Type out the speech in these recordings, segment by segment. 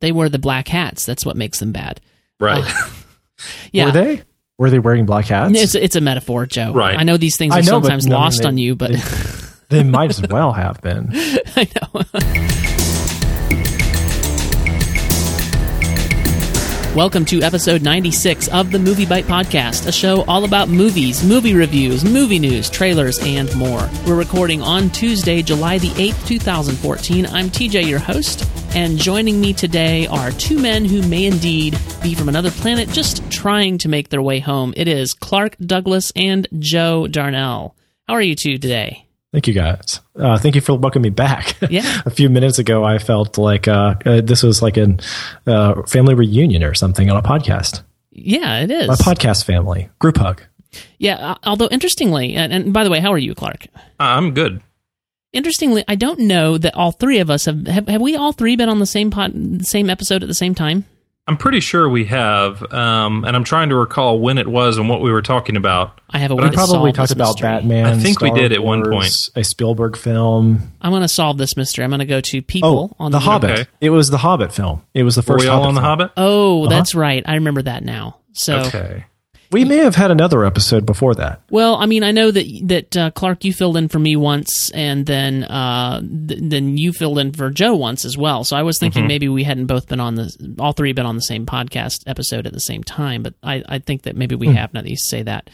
They wear the black hats. That's what makes them bad. Right. Uh, yeah. Were they? Were they wearing black hats? It's, it's a metaphor, Joe. Right. I know these things are I know, but sometimes no, I mean, lost they- on you, but they might as well have been. I know. Welcome to episode 96 of the MovieByte Podcast, a show all about movies, movie reviews, movie news, trailers, and more. We're recording on Tuesday, July the 8th, 2014. I'm TJ, your host, and joining me today are two men who may indeed be from another planet just trying to make their way home. It is Clark Douglas and Joe Darnell. How are you two today? Thank you guys. Uh, thank you for welcoming me back. Yeah. a few minutes ago, I felt like uh, uh, this was like a uh, family reunion or something on a podcast. Yeah, it is. My podcast family group hug. Yeah, uh, although interestingly, and, and by the way, how are you, Clark? I'm good. Interestingly, I don't know that all three of us have have, have we all three been on the same pod, same episode at the same time? I'm pretty sure we have, um, and I'm trying to recall when it was and what we were talking about. I have a But way Probably talked about mystery. Batman. I think we did at one point. A Spielberg film. I'm going to solve this mystery. I'm going to go to people Oh, on The Hobbit. Okay. It was the Hobbit film. It was the Were first. we all Hobbit on the film. Hobbit? Oh, Uh-huh. that's right. I remember that now. So, Okay. We may have had another episode before that. well, I mean, I know that that uh, Clark, you filled in for me once, and then uh, th- then you filled in for Joe once as well. So I was Mm-hmm. thinking maybe we hadn't both been on the all three been on the same podcast episode at the same time, but I, I think that maybe we Hmm. have now that you say that.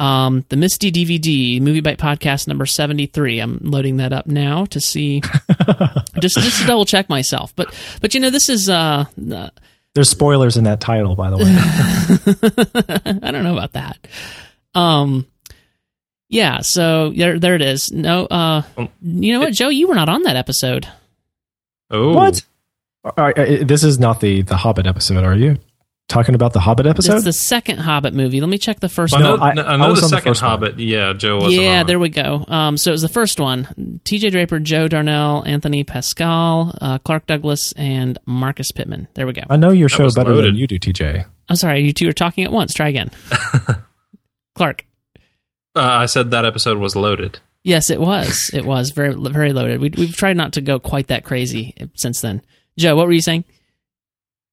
Um, the Misty DVD MovieByte Podcast number seventy three. I'm loading that up now to see, just just to double check myself. But but you know this is uh, uh There's spoilers in that title, by the way. I don't know about that. Um, yeah. So there there it is. No, uh, Um, you know what, Joe, you were not on that episode. Oh. What? All right, this is not the the Hobbit episode, are you? Talking about the Hobbit episode? It's the second Hobbit movie. Let me check the first I know, one. I- I, know I was the on the second first one. Hobbit. Yeah, Joe was. Yeah, on. there we go. Um, so it was the first one: T.J. Draper, Joe Darnell, Anthony Pascal, uh, Clark Douglas, and Marcus Pittman. There we go. I know your show was better loaded. than you do, TJ. I'm sorry, you two are talking at once. Try again. Clark. Uh, I said that episode was loaded. Yes, it was. It was very very loaded. We, we've tried not to go quite that crazy since then. Joe, what were you saying?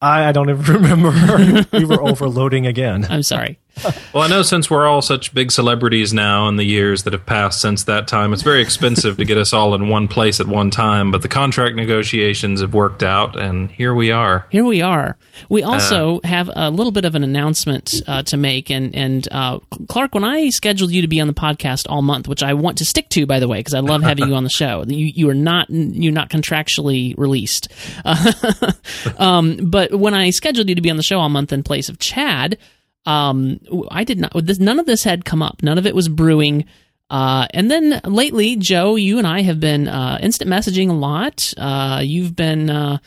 I, I don't even remember. we were overloading again. I'm sorry. Well, I know since we're all such big celebrities now in the years that have passed since that time, it's very expensive to get us all in one place at one time. But the contract negotiations have worked out, and here we are. Here we are. We also have a little bit of an announcement uh, to make, and and uh, Clark, when I scheduled you to be on the podcast all month, which I want to stick to, by the way, because I love having you on the show. You you are not you're not contractually released, uh, um, but when I scheduled you to be on the show all month in place of Chad, um, I did not. This, none of this had come up. None of it was brewing. Uh, and then lately, Joe, you and I have been uh, instant messaging a lot. Uh, you've been uh,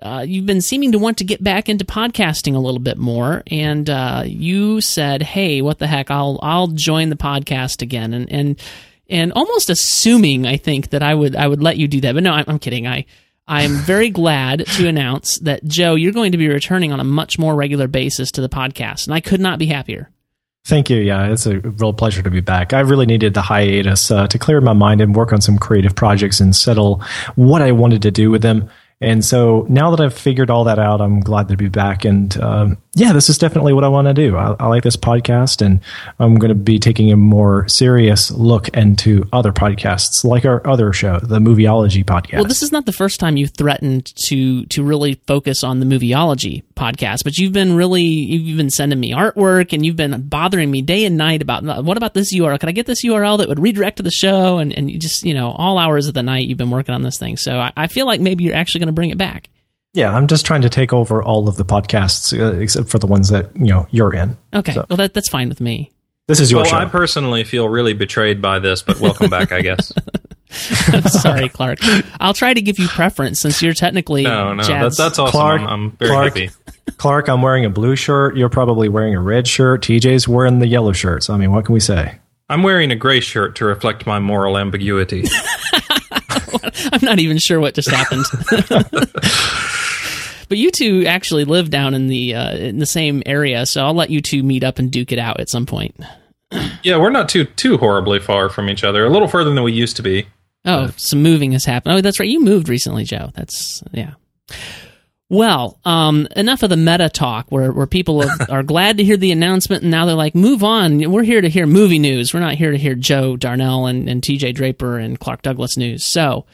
uh, you've been seeming to want to get back into podcasting a little bit more, and uh, you said, "Hey, what the heck? I'll I'll join the podcast again." And and and almost assuming, I think that I would I would let you do that, but no, I'm, I'm kidding. I I'm very glad to announce that Joe, you're going to be returning on a much more regular basis to the podcast, and I could not be happier. Thank you. Yeah, it's a real pleasure to be back. I really needed the hiatus uh, to clear my mind and work on some creative projects and settle what I wanted to do with them. And so now that I've figured all that out, I'm glad to be back. And um, yeah, this is definitely what I want to do. I, I like this podcast, and I'm going to be taking a more serious look into other podcasts, like our other show, the Movieology podcast. Well, this is not the first time you've threatened to to really focus on the movieology podcast, but you've been really you've been sending me artwork and you've been bothering me day and night about what about this URL? Can I get this URL that would redirect to the show? And and you just you know all hours of the night you've been working on this thing. So I, I feel like maybe you're actually going to bring it back. yeah, I'm just trying to take over all of the podcasts, uh, except for the ones that you know you're in. Okay, So- well that that's fine with me. This is your Well, show. I personally feel really betrayed by this, but welcome back, I guess. I'm sorry, Clark. I'll try to give you preference since you're technically No, no, Chad's- that's that's awesome. Clark- I'm, I'm very Clark- happy. Clark, I'm wearing a blue shirt. You're probably wearing a red shirt. TJ's wearing the yellow shirt. So, I mean, what can we say? I'm wearing a gray shirt to reflect my moral ambiguity. I'm not even sure what just happened. but you two actually live down in the uh, in the same area, so I'll let you two meet up and duke it out at some point. yeah, we're not too too horribly far from each other. A little further than we used to be. Oh, some moving has happened. Oh, that's right. You moved recently, Joe. That's yeah. Well, um, enough of the meta talk where, where people are, are glad to hear the announcement and now they're like, move on. We're here to hear movie news. We're not here to hear Joe Darnell and, and TJ Draper and Clark Douglas news. So,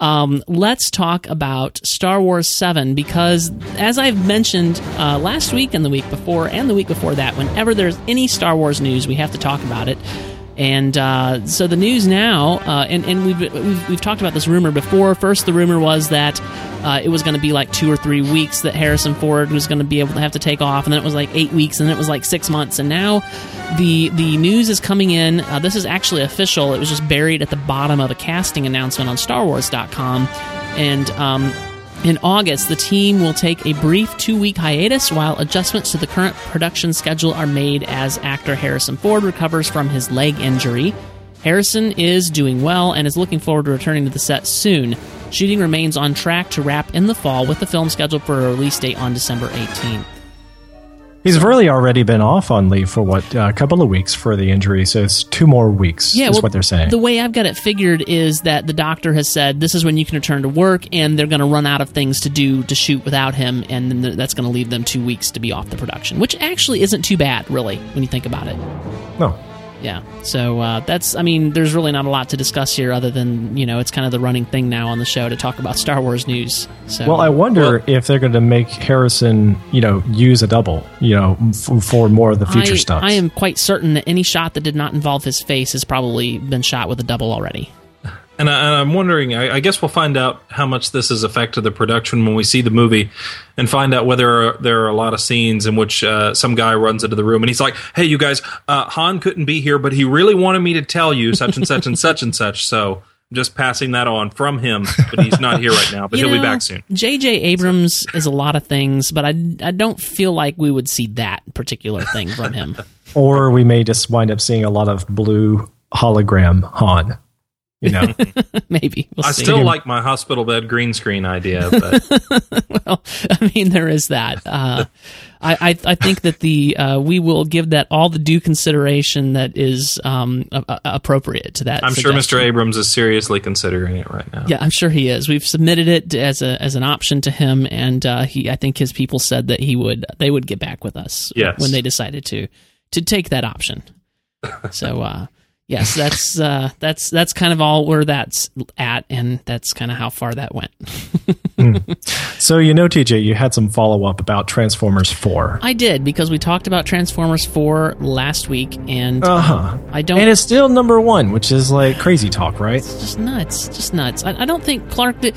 um, let's talk about Star Wars 7 because, as I've mentioned uh, last week and the week before and the week before that, whenever there's any Star Wars news, we have to talk about it. And uh, so the news now, uh, and, and we've, we've, we've talked about this rumor before. First, the rumor was that uh, it was going to be like two or three weeks that Harrison Ford was going to be able to have to take off, and then it was like eight weeks, and then it was like six months, and now the the news is coming in. Uh, this is actually official. It was just buried at the bottom of a casting announcement on StarWars.com, and um, in August, the team will take a brief two week hiatus while adjustments to the current production schedule are made as actor Harrison Ford recovers from his leg injury. Harrison is doing well and is looking forward to returning to the set soon. Shooting remains on track to wrap in the fall with the film scheduled for a release date on December 18th. He's really already been off on leave for what a couple of weeks for the injury, so it's two more weeks. Yeah, is well, what they're saying. The way I've got it figured is that the doctor has said this is when you can return to work, and they're going to run out of things to do to shoot without him, and then that's going to leave them two weeks to be off the production, which actually isn't too bad, really, when you think about it. no, Yeah. So uh, that's, I mean, there's really not a lot to discuss here other than, you know, it's kind of the running thing now on the show to talk about Star Wars news. So, Well, I wonder if they're going to make Harrison, you know, use a double, you know, f- for more of the future I, stuff. I am quite certain that any shot that did not involve his face has probably been shot with a double already. And, I, and I'm wondering, I, I guess we'll find out how much this has affected the production when we see the movie and find out whether there are a lot of scenes in which uh, some guy runs into the room and he's like, hey, you guys, uh, Han couldn't be here, but he really wanted me to tell you such and such and such and such. So I'm just passing that on from him, but he's not here right now, but You he'll be back soon. J.J. Abrams is a lot of things, but I, I don't feel like we would see that particular thing from him. or we may just wind up seeing a lot of blue hologram Han. You know, Maybe. We'll I see. still like my hospital bed green screen idea, but well, I mean, there is that. Uh, I, I, I think that the uh, we will give that all the due consideration that is um, a- appropriate to that. I'm sure. Mr. Abrams is seriously considering it right now. Yeah, I'm sure he is. We've submitted it as a as an option to him, and uh, he. I think his people said that he would they would get back with us Yes. when they decided to to take that option. So uh, yes, that's uh, that's that's kind of all where that's at, and that's kind of how far that went. so you know, TJ, you had some follow up about Transformers Four. I did because we talked about Transformers Four last week, and Uh huh. I don't. And it's still number one, which is like crazy talk, right? It's just nuts, just nuts. I, I don't think Clark did.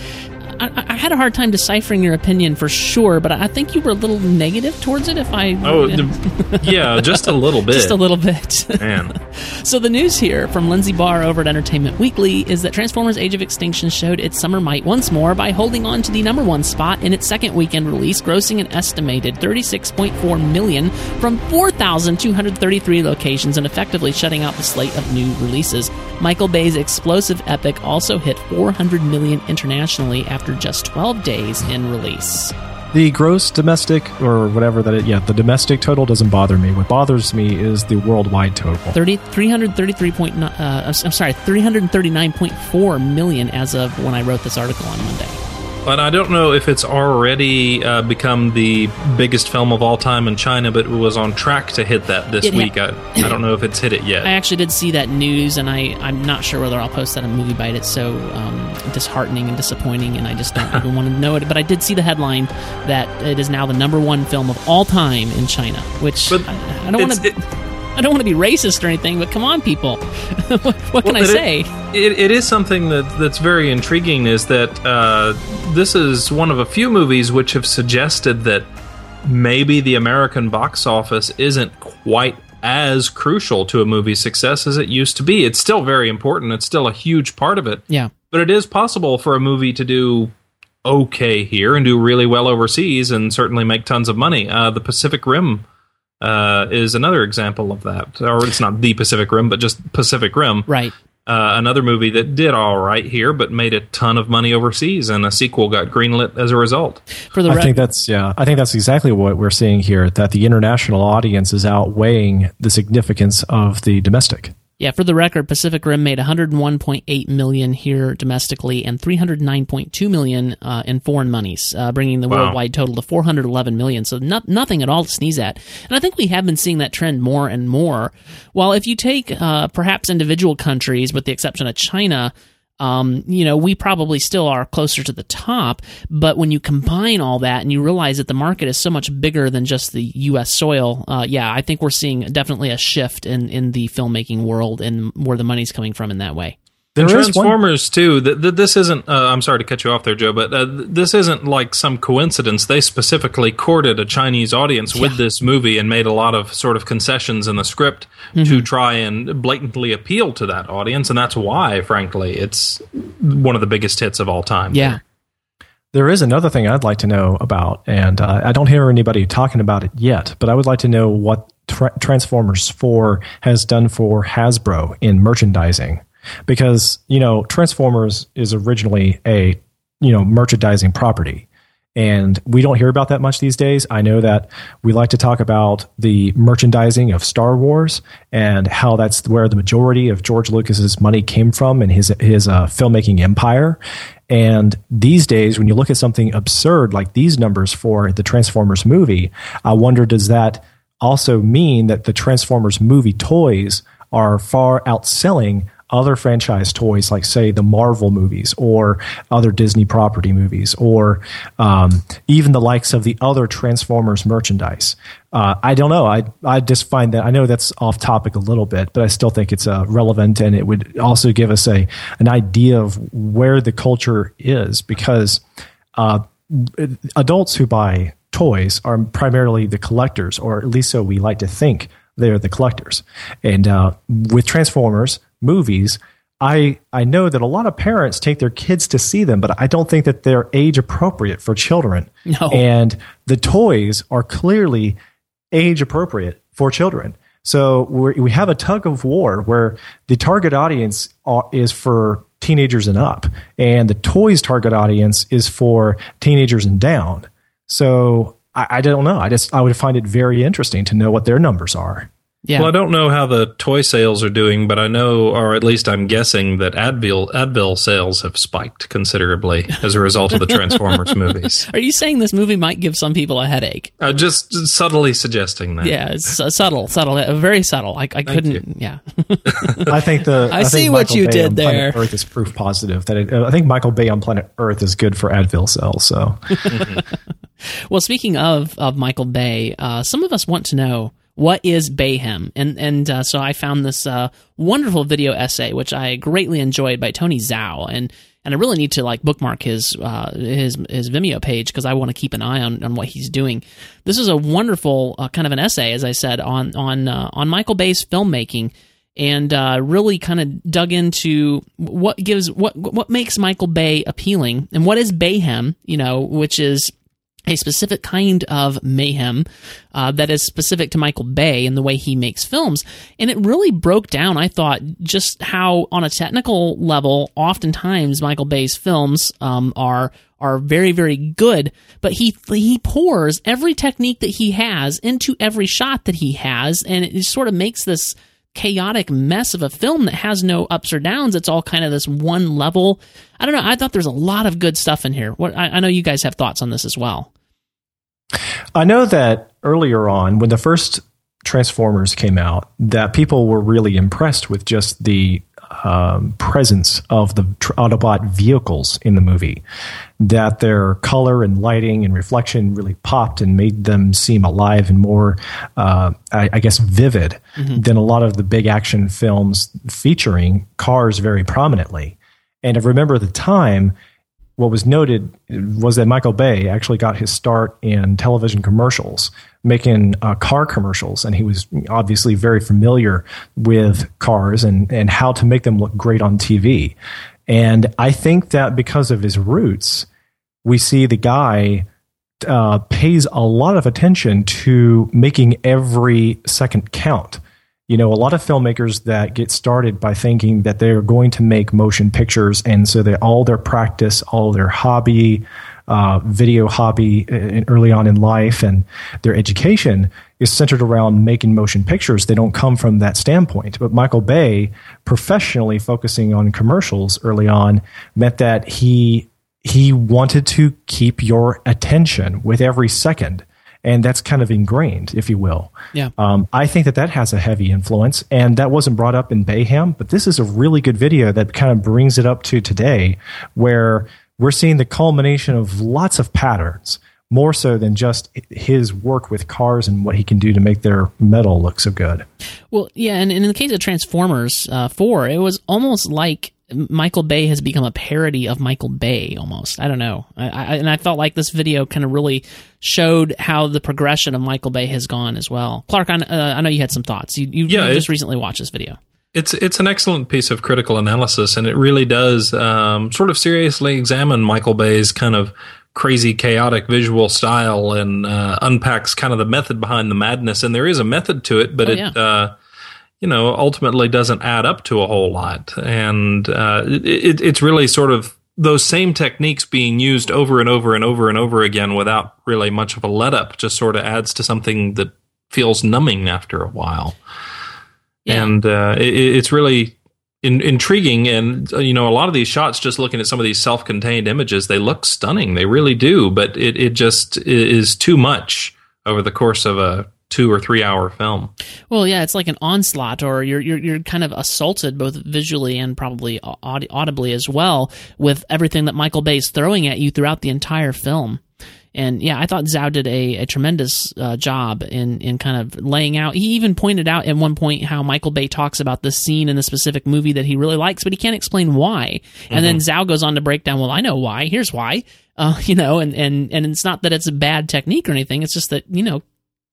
I, I had a hard time deciphering your opinion for sure, but I think you were a little negative towards it. If I Oh, the, yeah, just a little bit. just a little bit. Man. so the news here from Lindsey Bahr over at Entertainment Weekly is that Transformers: Age of Extinction showed its summer might once more by holding on to the number one spot in its second weekend release, grossing an estimated 36.4 million from 4,233 locations and effectively shutting out the slate of new releases. Michael Bay's explosive epic also hit 400 million internationally after just 12 days in release. The gross domestic or whatever that it, yeah, the domestic total doesn't bother me. What bothers me is the worldwide total. 30, 333.9 uh, I'm sorry 339.4 million as of when I wrote this article on Monday. But I don't know if it's already uh, become the biggest film of all time in China, but it was on track to hit that this It ha- week. I, I don't know if it's hit it yet. I actually did see that news, and I I'm not sure whether I'll post that on MovieByte. It's so um, disheartening and disappointing, and I just don't even want to know it. But I did see the headline that it is now the number one film of all time in China, which I, I don't want to. I don't want to be racist or anything, but come on, people. what, what can Well, I say? It, it, it is something that that's very intriguing. Is that uh, this is one of a few movies which have suggested that maybe the American box office isn't quite as crucial to a movie's success as it used to be. It's still very important. It's still a huge part of it. yeah. But it is possible for a movie to do okay here and do really well overseas and certainly make tons of money. Uh, the Pacific Rim uh, is another example of that. Or it's not the Pacific Rim, but just Pacific Rim. Right. Uh, another movie that did all right here, but made a ton of money overseas, and a sequel got greenlit as a result. For the I think that's yeah. I think that's exactly what we're seeing here. That the international audience is outweighing the significance of the domestic. Yeah, for the record, Pacific Rim made 101.8 million here domestically and 309.2 million uh, in foreign monies, uh, bringing the wow. worldwide total to 411 million. So not, nothing at all to sneeze at. And I think we have been seeing that trend more and more. While if you take uh, perhaps individual countries, with the exception of China, um, you know, we probably still are closer to the top. But when you combine all that and you realize that the market is so much bigger than just the U.S. soil, uh, yeah, I think we're seeing definitely a shift in, in the filmmaking world and where the money's coming from in that way. The Transformers too. The, the, this isn't. Uh, I'm sorry to cut you off there, Joe, but uh, this isn't like some coincidence. They specifically courted a Chinese audience yeah. with this movie and made a lot of sort of concessions in the script mm-hmm. to try and blatantly appeal to that audience, and that's why, frankly, it's one of the biggest hits of all time. Yeah. There is another thing I'd like to know about, and uh, I don't hear anybody talking about it yet, but I would like to know what tra- Transformers 4 has done for Hasbro in merchandising because you know Transformers is originally a you know merchandising property and we don't hear about that much these days. I know that we like to talk about the merchandising of Star Wars and how that's where the majority of George Lucas's money came from and his his uh, filmmaking empire. And these days, when you look at something absurd like these numbers for the Transformers movie, I wonder does that also mean that the Transformers movie toys are far outselling other franchise toys, like say the Marvel movies or other Disney property movies, or um, even the likes of the other Transformers merchandise. Uh, I don't know. I I just find that I know that's off topic a little bit, but I still think it's uh, relevant, and it would also give us a an idea of where the culture is because uh, adults who buy toys are primarily the collectors, or at least so we like to think they're the collectors. And uh, with Transformers, movies, I I know that a lot of parents take their kids to see them, but I don't think that they're age appropriate for children. No. And the toys are clearly age appropriate for children. So we have a tug of war where the target audience are, is for teenagers and up, and the toys target audience is for teenagers and down. So I, I don't know. I just I would find it very interesting to know what their numbers are. Yeah. Well, I don't know how the toy sales are doing, but I know, or at least I'm guessing, that Advil Advil sales have spiked considerably as a result of the Transformers movies. Are you saying this movie might give some people a headache? Uh, just subtly suggesting that. Yeah, it's uh, subtle, subtle, uh, very subtle. I, I couldn't. You. Yeah. I think the. I, I see think what you Bay did there. Earth is proof positive that it, uh, I think Michael Bay on Planet Earth is good for Advil sales. So. well, speaking of of Michael Bay, uh, some of us want to know what is Bayhem? And and uh, so I found this uh, wonderful video essay, which I greatly enjoyed by Tony Zhou, and and I really need to like bookmark his uh, his his Vimeo page because I want to keep an eye on, on what he's doing. This is a wonderful uh, kind of an essay, as I said, on on uh, on Michael Bay's filmmaking. And uh, really kind of dug into what gives what what makes Michael Bay appealing, and what is Bayhem, you know, which is a specific kind of mayhem uh, that is specific to Michael Bay and the way he makes films. And it really broke down, I thought, just how, on a technical level, oftentimes Michael Bay's films um, are are very very good but he he pours every technique that he has into every shot that he has and it sort of makes this chaotic mess of a film that has no ups or downs. It's all kind of this one level. I don't know. I thought there's a lot of good stuff in here. What I, I know you guys have thoughts on this as well. I know that earlier on, when the first Transformers came out, that people were really impressed with just the um, presence of the Autobot vehicles in the movie. That their color and lighting and reflection really popped and made them seem alive and more, uh, I, I, guess, vivid mm-hmm. than a lot of the big action films featuring cars very prominently. And I remember the time, what was noted was that Michael Bay actually got his start in television commercials, making uh, car commercials, and he was obviously very familiar with cars and and how to make them look great on TV. And I think that because of his roots, we see the guy uh, pays a lot of attention to making every second count you know, a lot of filmmakers that get started by thinking that they're going to make motion pictures, and so they all their practice, all their hobby, uh, video hobby in, early on in life and their education is centered around making motion pictures. They don't come from that standpoint. But Michael Bay, professionally focusing on commercials early on, meant that he he wanted to keep your attention with every second and that's kind of ingrained, if you will. Yeah. Um, I think that that has a heavy influence, and that wasn't brought up in Bayhem, but this is a really good video that kind of brings it up to today, where we're seeing the culmination of lots of patterns, more so than just his work with cars and what he can do to make their metal look so good. Well, yeah, and, and in the case of Transformers uh, 4, it was almost like Michael Bay has become a parody of Michael Bay almost. I don't know. I, I, and I felt like this video kind of really showed how the progression of Michael Bay has gone as well. Clark, I, uh, I know you had some thoughts. You, you, yeah, you just recently watched this video. It's it's an excellent piece of critical analysis, and it really does um, sort of seriously examine Michael Bay's kind of crazy, chaotic visual style and uh, unpacks kind of the method behind the madness. And there is a method to it, but oh, yeah. it uh, you know, ultimately doesn't add up to a whole lot. And uh, it, it's really sort of those same techniques being used over and over and over and over again without really much of a let up just sort of adds to something that feels numbing after a while. Yeah. And uh, it, it's really in, intriguing. And, uh, you know, a lot of these shots, just looking at some of these self contained images, they look stunning. They really do. But it, it just is too much over the course of a two or three hour film. Well, yeah, it's like an onslaught, or you're you're you're kind of assaulted both visually and probably aud- audibly as well with everything that Michael Bay is throwing at you throughout the entire film. And yeah, I thought Zhou did a, a tremendous uh, job in in kind of laying out. He even pointed out at one point how Michael Bay talks about this scene in the specific movie that he really likes, but he can't explain why. Mm-hmm. And then mm-hmm. Zhou goes on to break down. Well, I know why. Here's why. Uh, you know, and, and and it's not that it's a bad technique or anything. It's just that you know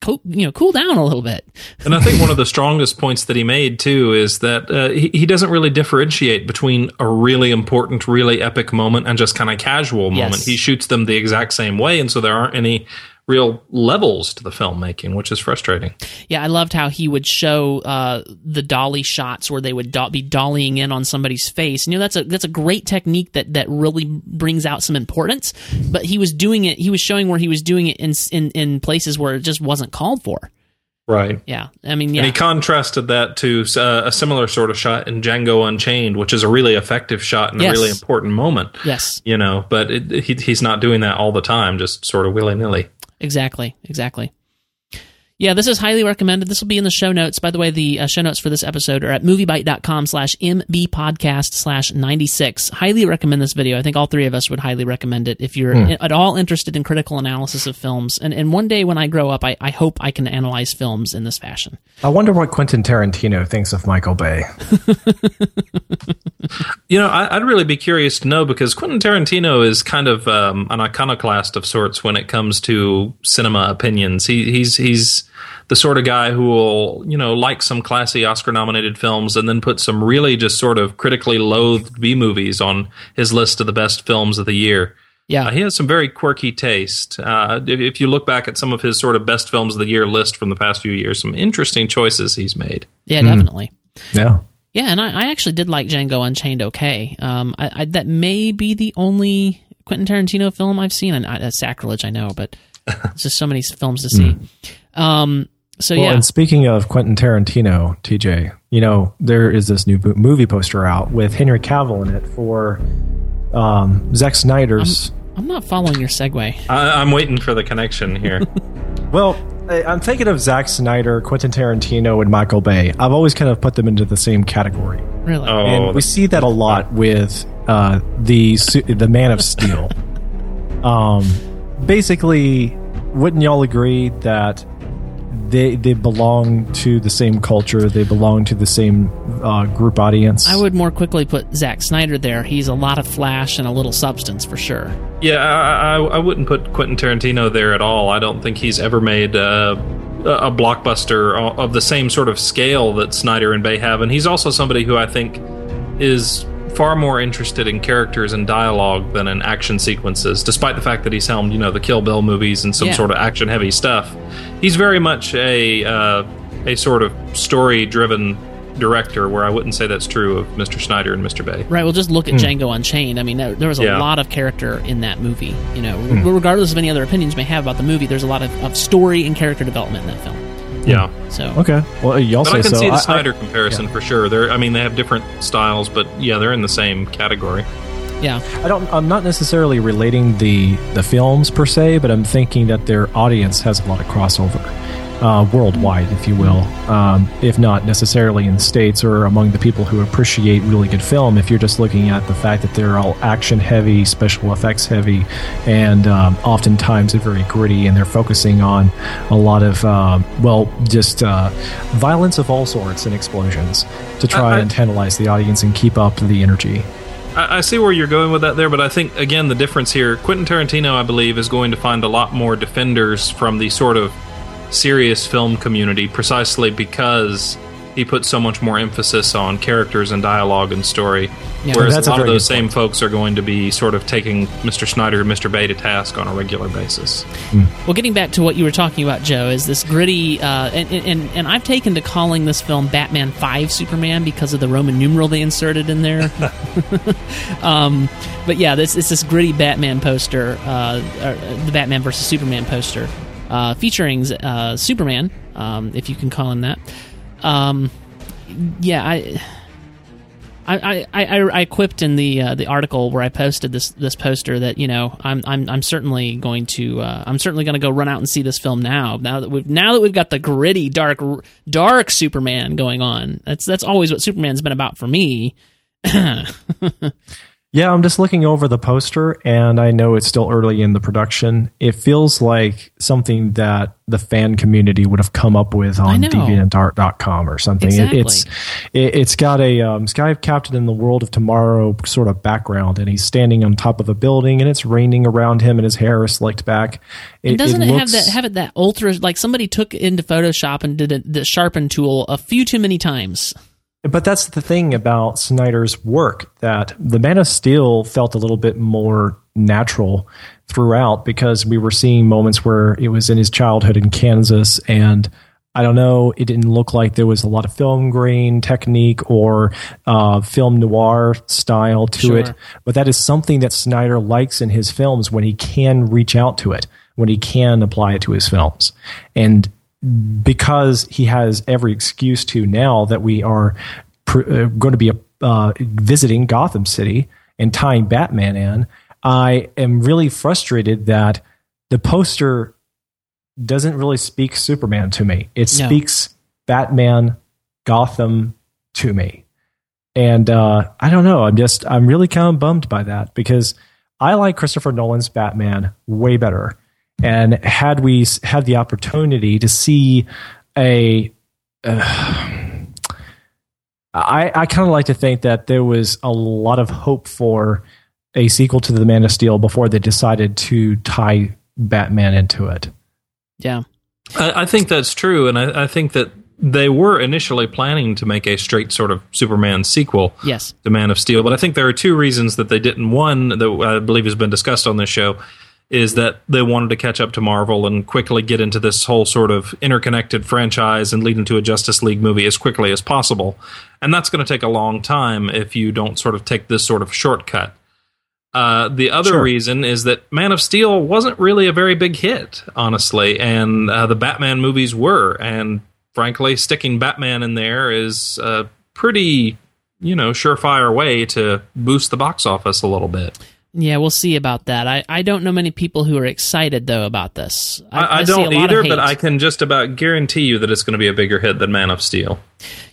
cool, you know, cool down a little bit. and I think one of the strongest points that he made too is that uh, he, he doesn't really differentiate between a really important, really epic moment and just kind of casual moment. Yes. He shoots them the exact same way, and so there aren't any real levels to the filmmaking, which is frustrating. Yeah, I loved how he would show uh, the dolly shots where they would do- be dollying in on somebody's face. And, you know, that's a that's a great technique that that really brings out some importance. But he was doing it. He was showing where he was doing it in in, in places where it just wasn't called for. Right. Yeah. I mean, yeah. And he contrasted that to uh, a similar sort of shot in Django Unchained, which is a really effective shot and yes. a really important moment. Yes. You know, but it, he, he's not doing that all the time, just sort of willy nilly. Exactly. Exactly. Yeah, this is highly recommended. This will be in the show notes. By the way, the uh, show notes for this episode are at moviebyte.com slash mbpodcast slash 96. Highly recommend this video. I think all three of us would highly recommend it if you're hmm. at all interested in critical analysis of films. And, and one day when I grow up, I, I hope I can analyze films in this fashion. I wonder what Quentin Tarantino thinks of Michael Bay. you know, I, would really be curious to know because Quentin Tarantino is kind of um, an iconoclast of sorts when it comes to cinema opinions. He, he's he's the sort of guy who will, you know, like some classy Oscar nominated films and then put some really just sort of critically loathed B movies on his list of the best films of the year. Yeah. Uh, he has some very quirky taste. Uh, if, if, you look back at some of his sort of best films of the year list from the past few years, some interesting choices he's made. Yeah, mm. definitely. Yeah. Yeah, and I, I, actually did like Django Unchained okay. Um, I, I, that may be the only Quentin Tarantino film I've seen. And that's sacrilege, I know, but it's just so many films to see. Mm. Um, so well, yeah. And speaking of Quentin Tarantino, TJ, you know there is this new movie poster out with Henry Cavill in it for um, Zack Snyder's. I'm, I'm, not following your segue. I, am waiting for the connection here. well, I'm thinking of Zack Snyder, Quentin Tarantino, and Michael Bay. I've always kind of put them into the same category. Really? Oh, and we see that a lot with uh, the the Man of Steel. um, basically, wouldn't y'all agree that they they belong to the same culture. They belong to the same uh, group audience. I would more quickly put Zack Snyder there. He's a lot of flash and a little substance for sure. Yeah, I, I, I wouldn't put Quentin Tarantino there at all. I don't think he's ever made. Uh, a blockbuster of the same sort of scale that Snyder and Bay have, and he's also somebody who I think is far more interested in characters and dialogue than in action sequences, despite the fact that he's helmed, you know, the Kill Bill movies and some yeah. sort of action heavy stuff. He's very much a uh, a sort of story driven director, where I wouldn't say that's true of Mr. Snyder and Mr. Bay. Right. Well, just look at Django Unchained. I mean, there, there was a Yeah. lot of character in that movie. You know, regardless of any other opinions you may have about the movie, there's a lot of, of story and character development in that film. Yeah. So Okay. Well, you also But I can so see the I- I- Snyder comparison for sure. They're, I mean, they have different styles, but yeah, they're in the same category. yeah, I don't. I'm not necessarily relating the the films per se, but I'm thinking that their audience has a lot of crossover, uh, worldwide, if you will. Um, if not necessarily in the states or among the people who appreciate really good film. If you're just looking at the fact that they're all action heavy, special effects heavy, and um, oftentimes they're very gritty, and they're focusing on a lot of um, well, just uh, violence of all sorts and explosions to try I- I- and tantalize the audience and keep up the energy. I, I see where you're going with that there, but I think again the difference here, Quentin Tarantino, I believe, is going to find a lot more defenders from the sort of serious film community, precisely because he put so much more emphasis on characters and dialogue and story. Yeah. Whereas That's a a lot of those good same folks are going to be sort of taking Mr. Snyder and Mr. Bay to task on a regular basis. Well, getting back to what you were talking about, Joe, is this gritty, uh, and, and and I've taken to calling this film Batman Five Superman because of the Roman numeral they inserted in there. um, but yeah, this it's this gritty Batman poster, uh, or, uh, the Batman versus Superman poster, uh, featuring uh, Superman, um, if you can call him that. Um, yeah, I. I, I, I, I quipped in the uh, the article where I posted this this poster that you know I'm I'm I'm certainly going to uh, I'm certainly going to go run out and see this film now now that we've now that we've got the gritty dark dark Superman going on that's that's always what Superman's been about for me Yeah, I'm just looking over the poster and I know it's still early in the production. It feels like something that the fan community would have come up with on deviantart.com or something. It, it's it, it's got a um, Sky Captain in the World of Tomorrow sort of background and he's standing on top of a building and it's raining around him and his hair is slicked back. and doesn't it, looks- have that have it that ultra like somebody took into Photoshop and did a, the sharpen tool a few too many times But that's the thing about Snyder's work that the Man of Steel felt a little bit more natural throughout because we were seeing moments where it was in his childhood in Kansas and I don't know, it didn't look like there was a lot of film grain technique or uh, film noir style to Sure. it. But that is something that Snyder likes in his films when he can reach out to it, when he can apply it to his films. And because he has every excuse to now that we are pr- uh, going to be uh, visiting Gotham City and tying Batman in, I am really frustrated that the poster doesn't really speak Superman to me. It No. speaks Batman, Gotham to me. And uh, I don't know. I'm just, I'm really kind of bummed by that because I like Christopher Nolan's Batman way better. And had we had the opportunity to see a, uh, I, I kind of like to think that there was a lot of hope for a sequel to The Man of Steel before they decided to tie Batman into it. yeah I, I think that's true, and I, I think that they were initially planning to make a straight sort of Superman sequel yes to Man of Steel, but I think there are two reasons that they didn't. One that I believe has been discussed on this show is that they wanted to catch up to Marvel and quickly get into this whole sort of interconnected franchise and lead into a Justice League movie as quickly as possible. And that's going to take a long time if you don't sort of take this sort of shortcut. Uh, the other Sure. reason is that Man of Steel wasn't really a very big hit, honestly, and uh, the Batman movies were. And frankly, sticking Batman in there is a pretty, you know, surefire way to boost the box office a little bit. Yeah we'll see about that I I don't know many people who are excited though about this I, I, a don't either, but I can just about guarantee you that it's going to be a bigger hit than Man of Steel.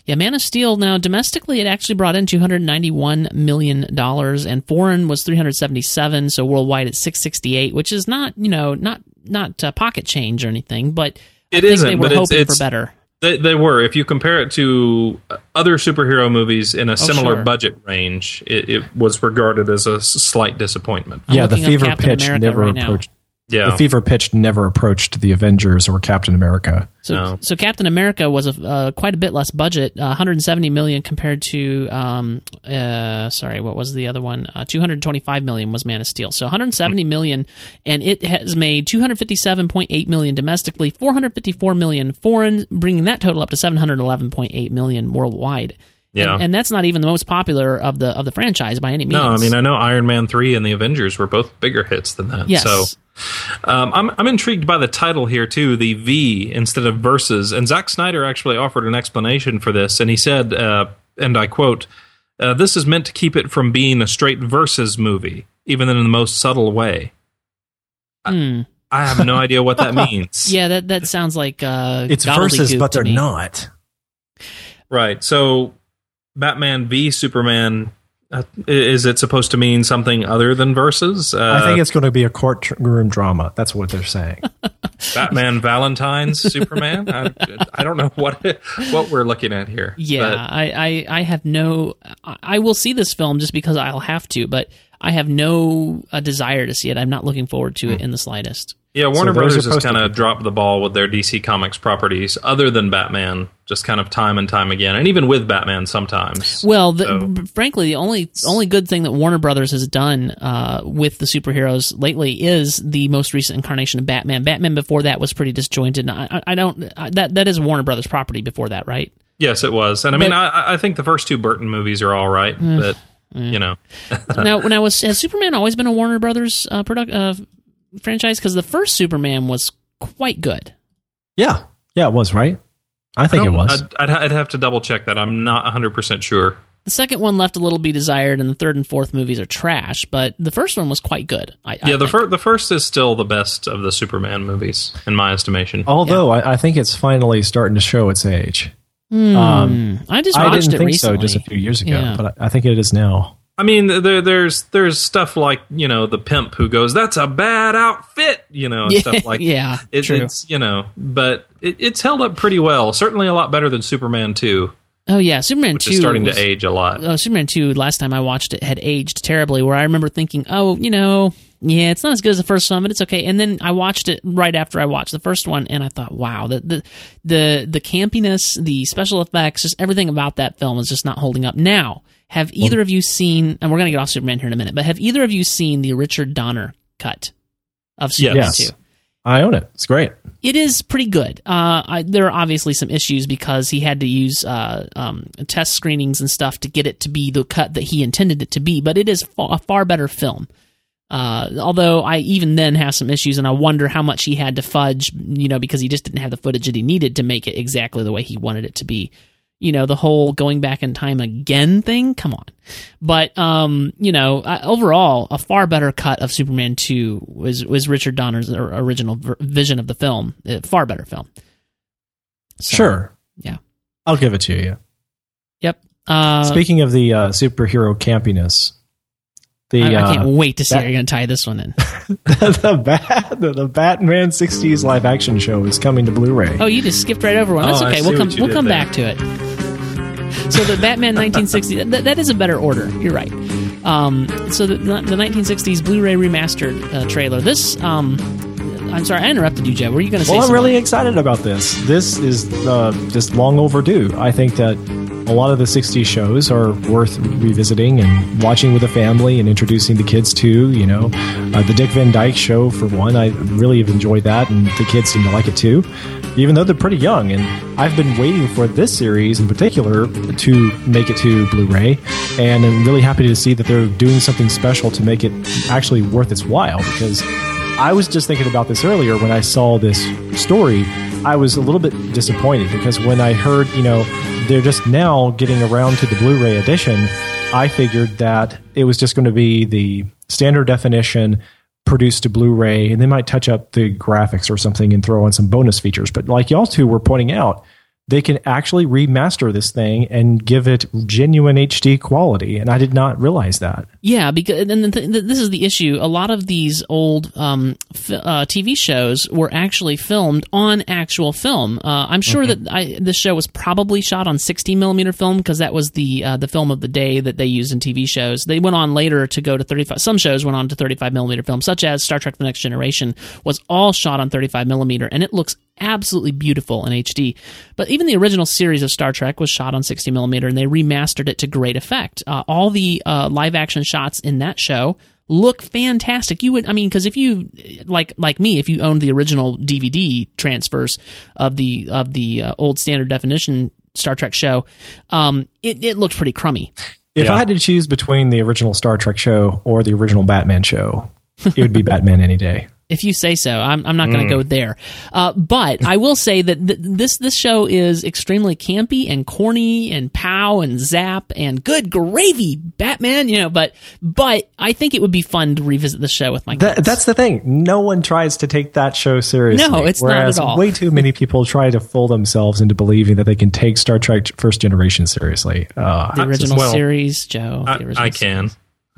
Yeah, Man of Steel. Now, domestically, it actually brought in two hundred ninety-one million dollars, and foreign was three hundred seventy-seven. So worldwide, it's six sixty-eight, which is not, you know, not not uh, pocket change or anything, but I think isn't, they were but it's- hoping it's- for better. They, they were. If you compare it to other superhero movies in a oh, similar Oh, sure. budget range, it, it was regarded as a slight disappointment. I'm yeah, the fever Captain pitch America never right now. approached. Yeah. The fever pitch never approached the Avengers or Captain America. So, No. so Captain America was a uh, quite a bit less budget, uh, 170 million compared to, um, uh, sorry, what was the other one? Uh, 225 million was Man of Steel. So 170 million, and it has made 257.8 million domestically, 454 million foreign, bringing that total up to 711.8 million worldwide. Yeah. and, and that's not even the most popular of the of the franchise by any means. No, I mean I know Iron Man three and the Avengers were both bigger hits than that. yes. So um, I'm I'm intrigued by the title here too, the V instead of versus. And Zack Snyder actually offered an explanation for this, and he said, uh, and I quote, uh, "This is meant to keep it from being a straight versus movie, even in the most subtle way." Hmm. I have no idea what that means. yeah, that that sounds like uh, It's versus, but they're me. not. Right. So Batman v Superman. Uh, is it supposed to mean something other than verses? Uh, I think it's going to be a courtroom drama. That's what they're saying. Batman Valentine's Superman. I, I don't know what what we're looking at here. Yeah, But, I, I, I have no. I I will see this film just because I'll have to, but I have no uh, desire to see it. I'm not looking forward to Hmm. it in the slightest. Yeah, Warner those are Brothers has kind of dropped the ball with their DC Comics properties, other than Batman, just kind of time and time again, and even with Batman sometimes. Well, the, So- frankly, the only only good thing that Warner Brothers has done uh, with the superheroes lately is the most recent incarnation of Batman. Batman before that was pretty disjointed. and I, I- I don't I, that that is Warner Brothers property before that, right? Yes, it was, and I mean, But- I, I think the first two Burton movies are all right, but you know, now, when I was has Superman always been a Warner Brothers uh, product uh, franchise? Because the first Superman was quite good. yeah. Yeah, it was, right? I think it was. I'd, I'd, I'd have to double check that. I'm not 100 percent sure. The second one left a little to be desired, and the third and fourth movies are trash. But the first one was quite good. I, I Yeah, the think. first the first is still the best of the Superman movies in my estimation. Although I, I think it's finally starting to show its age. Hmm. Um, I just I watched didn't it think recently. so just a few years ago, Yeah. but I, I think it is now. I mean, there, there's there's stuff like you know the pimp who goes, "That's a bad outfit," you know, and yeah, stuff like yeah, it, true. it's you know, but it, it's held up pretty well. Certainly a lot better than Superman two, Oh yeah, Superman two is starting was- to age a lot. uh, Superman 2, last time I watched it, had aged terribly. Where I remember thinking, oh, you know, yeah, it's not as good as the first one, but it's okay. And then I watched it right after I watched the first one, and I thought, wow, the the the, the campiness, the special effects, just everything about that film is just not holding up. Now, have either of you seen? And we're gonna get off Superman here in a minute, but have either of you seen the Richard Donner cut of Superman Yes. 2? I own it. It's great. it is pretty good. Uh, I, there are obviously some issues because he had to use uh, um, test screenings and stuff to get it to be the cut that he intended it to be, but it is a far better film. Uh, although I even then have some issues, and I wonder how much he had to fudge, you know, because he just didn't have the footage that he needed to make it exactly the way he wanted it to be. You know, the whole going back in time again thing. Come on, but um, you know, I, overall, a far better cut of Superman two was was Richard Donner's original vision of the film. A far better film. So, Sure. yeah. I'll give it to you. Yep. Uh, Speaking of the uh, superhero campiness, the I, I uh, can't wait to see that- how you're going to tie this one in. the, Bat, the, the Batman 60s live action show is coming to Blu-ray. Oh, you just skipped right over one. That's Oh, okay. We'll come. We'll come there. back to it. So the Batman 1960 that, that is a better order. You're right. Um, so the, the 1960s Blu-ray remastered uh, trailer. This. Um, I'm sorry, I interrupted you, Jeb. Were you going to say? Well, I'm something? really excited about this. This is uh, just long overdue. I think that a lot of the 60s shows are worth revisiting and watching with the family and introducing the kids to. You know, uh, the Dick Van Dyke show, for one, I really have enjoyed that, and the kids seem to like it too, even though they're pretty young. And I've been waiting for this series in particular to make it to Blu ray, and I'm really happy to see that they're doing something special to make it actually worth its while because. I was just thinking about this earlier when I saw this story. I was a little bit disappointed because when I heard, you know, they're just now getting around to the Blu ray edition, I figured that it was just going to be the standard definition produced to Blu ray, and they might touch up the graphics or something and throw in some bonus features. But like y'all two were pointing out, they can actually remaster this thing and give it genuine HD quality. And I did not realize that. Yeah, because and th- th- this is the issue. A lot of these old um, f- uh, TV shows were actually filmed on actual film. Uh, I'm sure mm-hmm. that I, this show was probably shot on 60 millimeter film because that was the uh, the film of the day that they used in TV shows. They went on later to go to 35. Some shows went on to 35 millimeter film, such as Star Trek: The Next Generation was all shot on 35 millimeter, and it looks absolutely beautiful in HD. But even the original series of Star Trek was shot on 60 millimeter, and they remastered it to great effect. Uh, all the uh, live action shots in that show look fantastic. You would, I mean, because if you like like me, if you owned the original DVD transfers of the of the uh, old standard definition Star Trek show, um, it it looked pretty crummy. If yeah. I had to choose between the original Star Trek show or the original Batman show, it would be Batman any day if you say so. I'm, I'm not going to mm. go there. Uh, but I will say that th- this this show is extremely campy and corny and pow and zap and good gravy, Batman. You know, but but I think it would be fun to revisit the show with my kids. That, that's the thing. No one tries to take that show seriously. No, it's whereas not at all. Way too many people try to fool themselves into believing that they can take Star Trek First Generation seriously. Uh, the original well, series, Joe. I, I can.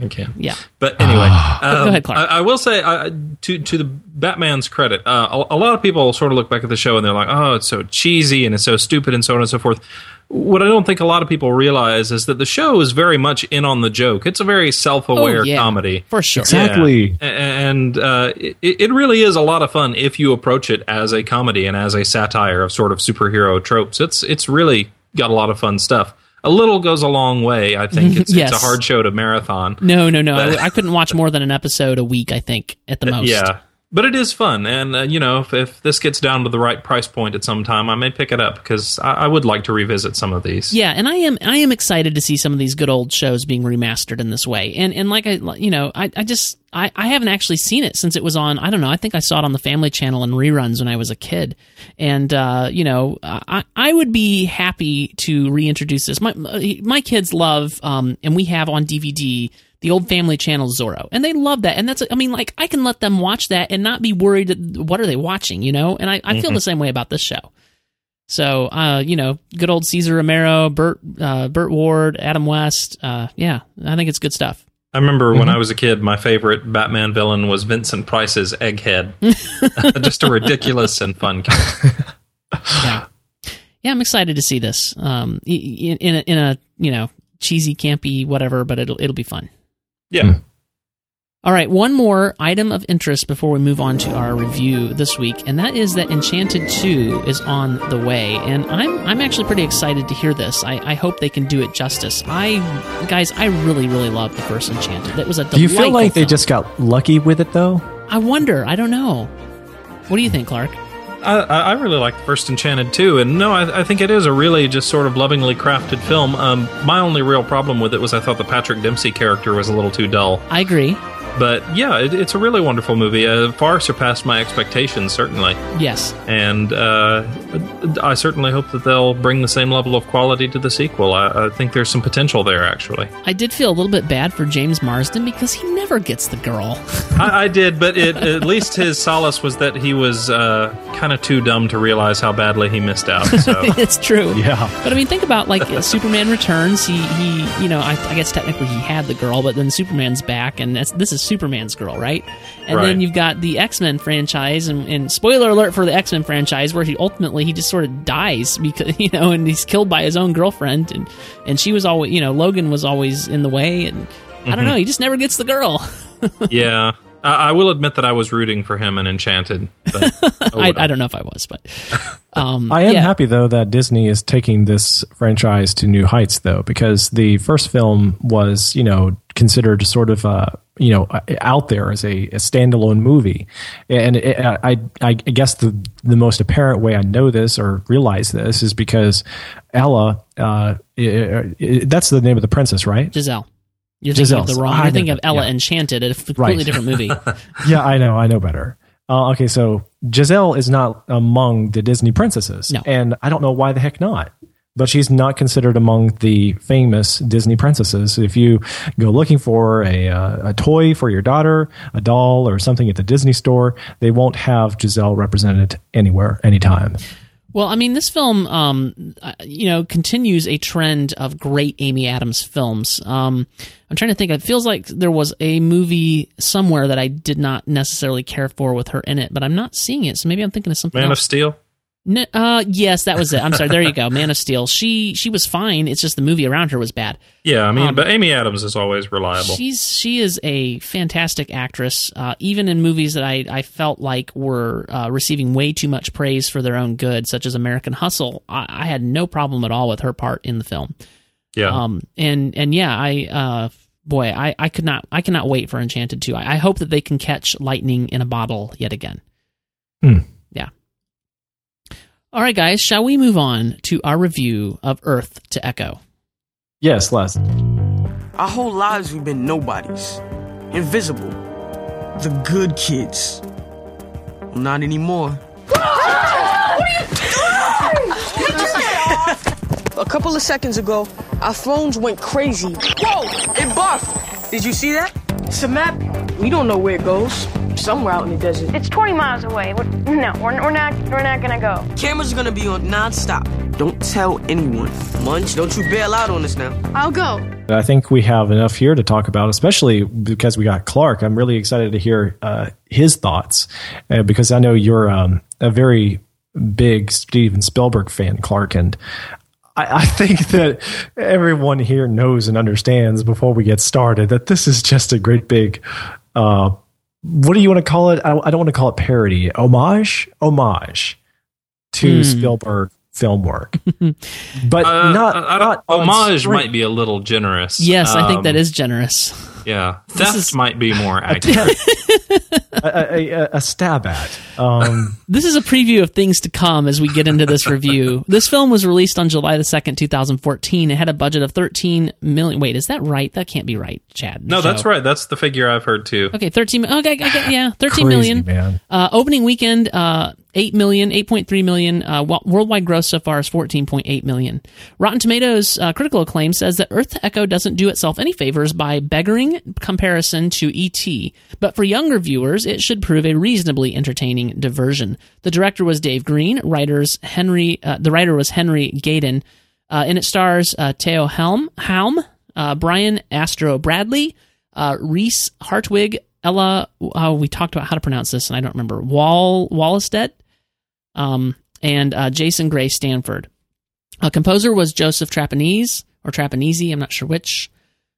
I can. Yeah. But anyway, um, go ahead, Clark. I, I will say, uh, to to the Batman's credit, uh, a, a, lot of people sort of look back at the show and they're like, "Oh, it's so cheesy and it's so stupid and so on and so forth." What I don't think a lot of people realize is that the show is very much in on the joke. It's a very self-aware oh, yeah, comedy, for sure. Exactly, yeah. and uh, it, it really is a lot of fun if you approach it as a comedy and as a satire of sort of superhero tropes. It's it's really got a lot of fun stuff a little goes a long way. I think it's, yes. it's a hard show to marathon. No, no, no. I, I, couldn't watch more than an episode a week. I think at the most. Yeah, but it is fun, and uh, you know, if, if, this gets down to the right price point at some time, I may pick it up because I, I, would like to revisit some of these. Yeah, and I am I am excited to see some of these good old shows being remastered in this way, and and like I you know I I just I, I haven't actually seen it since it was on I don't know I think I saw it on the Family Channel in reruns when I was a kid, and uh, you know I I would be happy to reintroduce this. My my kids love um and we have on DVD the old family channel Zorro, and they love that. And that's, I mean, like I can let them watch that and not be worried. What are they watching? You know, and I, I feel mm-hmm. the same way about this show. So, uh, you know, good old Cesar Romero, Burt, uh, Burt Ward, Adam West. Uh, yeah, I think it's good stuff. I remember mm-hmm. when I was a kid, my favorite Batman villain was Vincent Price's Egghead. Just a ridiculous and fun character. yeah. Yeah, I'm excited to see this. Um, in, in a, in a you know cheesy, campy, whatever, but it'll it'll be fun. Yeah. Mm. All right, one more item of interest before we move on to our review this week, and that is that Enchanted 2 is on the way. And I'm I'm actually pretty excited to hear this. I, I hope they can do it justice. I guys, I really, really love the first Enchanted. It was a Do you feel like film. they just got lucky with it though? I wonder. I don't know. What do you think, Clark? I, I really like the first Enchanted too, and no, I, I, think it is a really just sort of lovingly crafted film. Um, my only real problem with it was I thought the Patrick Dempsey character was a little too dull. I agree. But yeah, it, it's a really wonderful movie. Uh, far surpassed my expectations, certainly. Yes. And uh, I certainly hope that they'll bring the same level of quality to the sequel. I, I, think there's some potential there, actually. I did feel a little bit bad for James Marsden because he never gets the girl. I, I, did, but it, at least his solace was that he was uh, kind of too dumb to realize how badly he missed out. So. it's true. Yeah. But I mean, think about like Superman Returns. He, he you know, I, I, guess technically he had the girl, but then Superman's back, and this is Superman's girl, right? And right. then you've got the X Men franchise, and, and, spoiler alert for the X Men franchise, where he ultimately he just sort of dies because you know, and he's killed by his own girlfriend, and and she was always you know Logan was always in the way, and mm-hmm. I don't mm-hmm. know, he just never gets the girl. yeah. I will admit that I was rooting for him and Enchanted. But, oh, I, I, don't know if I was, but um, I am yeah. happy though that Disney is taking this franchise to new heights, though, because the first film was, you know, considered sort of, uh, you know, out there as a, a standalone movie, and it, I, I guess the the most apparent way I know this or realize this is because Ella, uh, it, it, that's the name of the princess, right? Giselle. You're thinking of the wrong. You're thinking of Ella yeah. Enchanted, a completely right. different movie. yeah, I know. I know better. Uh, okay, so Giselle is not among the Disney princesses, no. and I don't know why the heck not. But she's not considered among the famous Disney princesses. If you go looking for a, uh, a toy for your daughter, a doll, or something at the Disney store, they won't have Giselle represented anywhere, anytime. Well, I mean, this film, um, uh, you know, continues a trend of great Amy Adams films. Um, I'm trying to think. It feels like there was a movie somewhere that I did not necessarily care for with her in it, but I'm not seeing it. So maybe I'm thinking of something. Man else. of Steel. N- uh, yes, that was it. I'm sorry. There you go. Man of Steel. She she was fine. It's just the movie around her was bad. Yeah, I mean, Um, but Amy Adams is always reliable. She's she is a fantastic actress. Uh, even in movies that I, I felt like were uh, receiving way too much praise for their own good, such as American Hustle, I, I had no problem at all with her part in the film. yeah, Um, and and yeah, I uh, boy, I, I could not I cannot wait for Enchanted 2. I, I hope that they can catch lightning in a bottle yet again. Hmm. Yeah. All right, guys, shall we move on to our review of Earth to Echo? Yes, Les. Our whole lives we've been nobodies. Invisible. The good kids. Well, not anymore. A couple of seconds ago, our phones went crazy. Whoa! It buffed! Did you see that? It's a map. We don't know where it goes. Somewhere out in the desert. It's 20 miles away. We're, no, we're, we're not. We're not gonna go. Cameras are gonna be on non-stop. Don't tell anyone. Munch, don't you bail out on us now. I'll go. I think we have enough here to talk about, especially because we got Clark. I'm really excited to hear uh, his thoughts uh, because I know you're um, a very big Steven Spielberg fan, Clark, and I, I think that everyone here knows and understands before we get started that this is just a great big. Uh, what do you want to call it? I, I don't want to call it parody. Homage, homage to Hmm. Spielberg film work, but Uh, not, I- I not homage might be a little generous. Yes, I think Um, that is generous. Yeah, theft is- might be more accurate. a, a, a, a stab at. Um, This is a preview of things to come as we get into this review. this film was released on July the 2nd, 2014. It had a budget of 13 million. Wait, is that right? That can't be right, Chad. no, that's right. That's the figure I've heard too. Okay, 13 Okay, okay, yeah, 13 crazy, million. man. Uh, opening weekend, uh, 8 million, 8.3 million. Uh, worldwide gross so far is 14.8 million. Rotten Tomatoes uh, critical acclaim says that Earth Echo doesn't do itself any favors by beggaring comparison to E.T., but for younger viewers, it should prove a reasonably entertaining diversion. The director was Dave Green. Writers Henry, uh, the writer was Henry Gayden, uh, and it stars uh, Theo Helm, Helm, uh, Brian Astro Bradley, Reese Hartwig, Ella. We talked about how to pronounce this, and I don't remember. Wall Wahlestedt, um, and uh, Jason Gray Stanford. Uh, composer was Joseph Trapanese or Trapanese. I'm not sure which.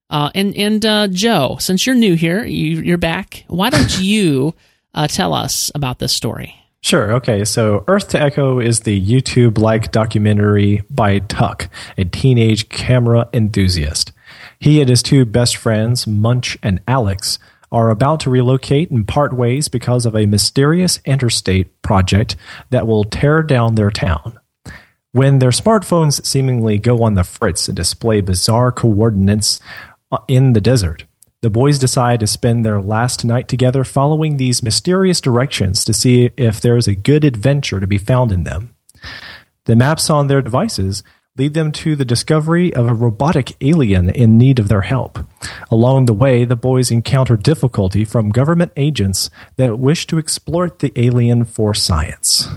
Uh, and and uh, Joe, since you're new here, you, you're back. Why don't you uh, tell us about this story? Sure. Okay. So, Earth to Echo is the YouTube like documentary by Tuck, a teenage camera enthusiast. He and his two best friends, Munch and Alex, are about to relocate and part ways because of a mysterious interstate project that will tear down their town. When their smartphones seemingly go on the fritz and display bizarre coordinates uh, in the desert, the boys decide to spend their last night together following these mysterious directions to see if there is a good adventure to be found in them. The maps on their devices lead them to the discovery of a robotic alien in need of their help. Along the way, the boys encounter difficulty from government agents that wish to exploit the alien for science.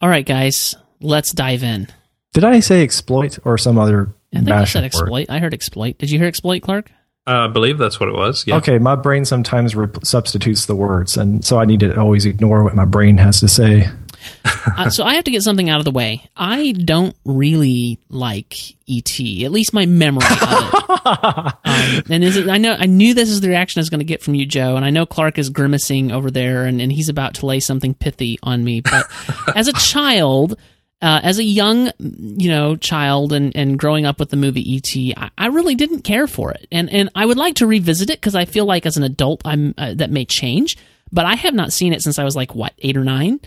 All right, guys, let's dive in. Did I say exploit or some other I think I mashup said word? exploit. I heard exploit. Did you hear exploit, Clark? Uh, I believe that's what it was. Yeah. Okay, my brain sometimes re- substitutes the words, and so I need to always ignore what my brain has to say. uh, so I have to get something out of the way. I don't really like ET, at least my memory of it. um, and is it, I know I knew this is the reaction I was going to get from you, Joe, and I know Clark is grimacing over there, and, and he's about to lay something pithy on me. But as a child, uh, as a young, you know, child, and, and growing up with the movie ET, I, I really didn't care for it, and and I would like to revisit it because I feel like as an adult, I'm uh, that may change. But I have not seen it since I was like what eight or nine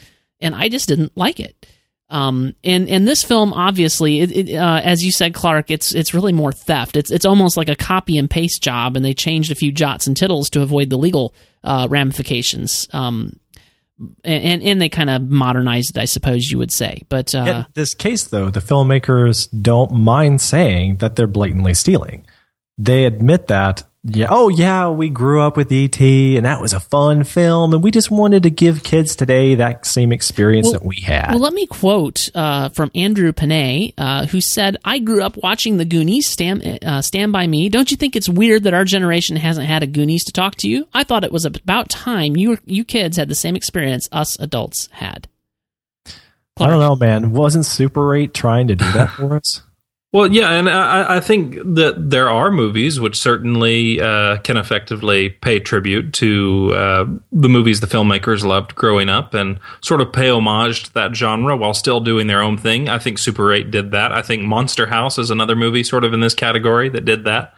and I just didn't like it. Um, and and this film, obviously, it, it, uh, as you said, Clark, it's it's really more theft. It's it's almost like a copy and paste job, and they changed a few jots and tittles to avoid the legal uh, ramifications. Um, and and they kind of modernized it, I suppose you would say. But uh, In this case, though, the filmmakers don't mind saying that they're blatantly stealing. They admit that Yeah. Oh, yeah. We grew up with ET, and that was a fun film, and we just wanted to give kids today that same experience Well- that we had. Well, let me quote uh, from Andrew Panay, uh, who said, "I grew up watching the Goonies. Stand, uh, stand by me. Don't you think it's weird that our generation hasn't had a Goonies to talk to you? I thought it was about time you you kids had the same experience us adults had." I don't know, man. Wasn't Super 8 trying to do that for us? Well, yeah, and I, I think that there are movies which certainly uh, can effectively pay tribute to uh, the movies the filmmakers loved growing up and sort of pay homage to that genre while still doing their own thing. I think Super 8 did that. I think Monster House is another movie sort of in this category that did that.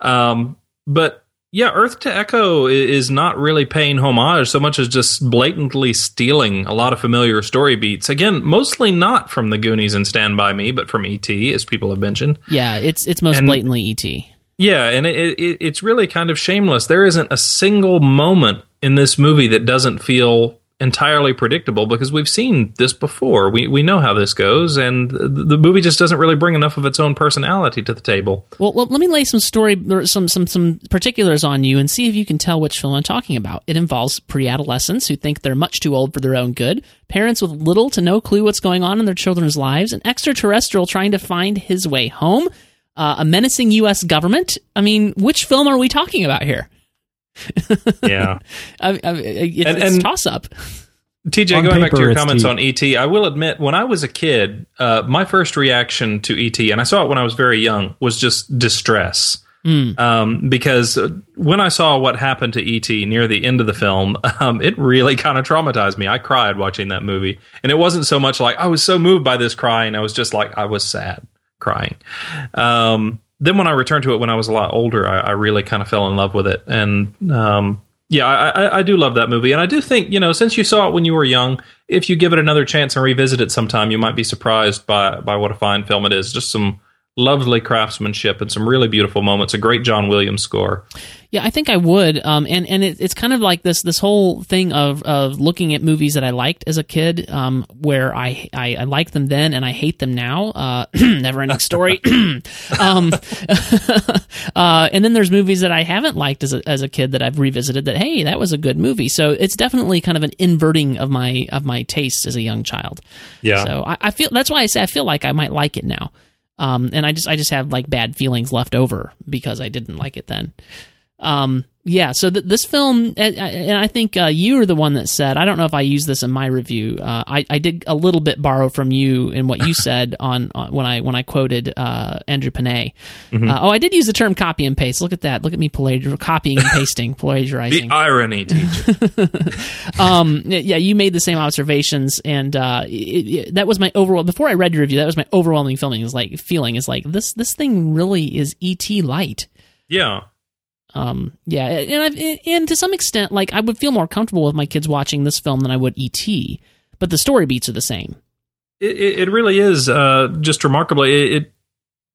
Um, but yeah, Earth to Echo is not really paying homage so much as just blatantly stealing a lot of familiar story beats. Again, mostly not from the Goonies and Stand By Me, but from E.T., as people have mentioned. Yeah, it's it's most And- blatantly ET. Yeah, and it, it, it's really kind of shameless. There isn't a single moment in this movie that doesn't feel entirely predictable because we've seen this before. We we know how this goes, and the, movie just doesn't really bring enough of its own personality to the table. Well, well, let me lay some story, or some some some particulars on you, and see if you can tell which film I'm talking about. It involves pre-adolescents who think they're much too old for their own good, parents with little to no clue what's going on in their children's lives, an extraterrestrial trying to find his way home, uh, a menacing U.S. government. I mean, which film are we talking about here? Yeah. I, I, it's, And- it's toss up. TJ, On going back to your comments T. on ET, I will admit, when I was a kid, uh, my first reaction to ET, and I saw it when I was very young, was just distress. Um, because uh, when I saw what happened to ET near the end of the film, um, it really kind of traumatized me. I cried watching that movie, and it wasn't so much like I was so moved by this crying. I was just like I was sad crying. Um, then when I returned to it when I was a lot older, I, I really kind of fell in love with it, and um, yeah, I, I, I do love that movie, and I do think you know since you saw it when you were young, if you give it another chance and revisit it sometime, you might be surprised by by what a fine film it is. Just some lovely craftsmanship and some really beautiful moments. A great John Williams score. Yeah, I think I would. Um, and and it, it's kind of like this this whole thing of of looking at movies that I liked as a kid, um, where I, I I like them then and I hate them now. Uh, never ending story. um, uh, and then there's movies that I haven't liked as a as a kid that I've revisited. That hey, that was a good movie. So it's definitely kind of an inverting of my of my taste as a young child. Yeah. So I, I feel that's why I say I feel like I might like it now. Um, and I just I just have like bad feelings left over because I didn't like it then. Um, yeah, so th- this film, and, I think uh, you were the one that said, I don't know if I used this in my review. Uh, I, I did a little bit borrow from you in what you said on, on when I when I quoted uh, Andrew Panay. Uh, oh, I did use the term copy and paste. Look at that. Look at me plagiar- copying and pasting, The plagiarizing. irony, teacher. um, yeah, you made the same observations, and uh, it, it, that was my overall. Before I read your review, that was my overwhelming feeling. Is like feeling is like this. This thing really is ET light. yeah. Um, yeah, and I've, and to some extent, like I would feel more comfortable with my kids watching this film than I would ET. But the story beats are the same. It, it, it really is uh, just remarkable. It, it,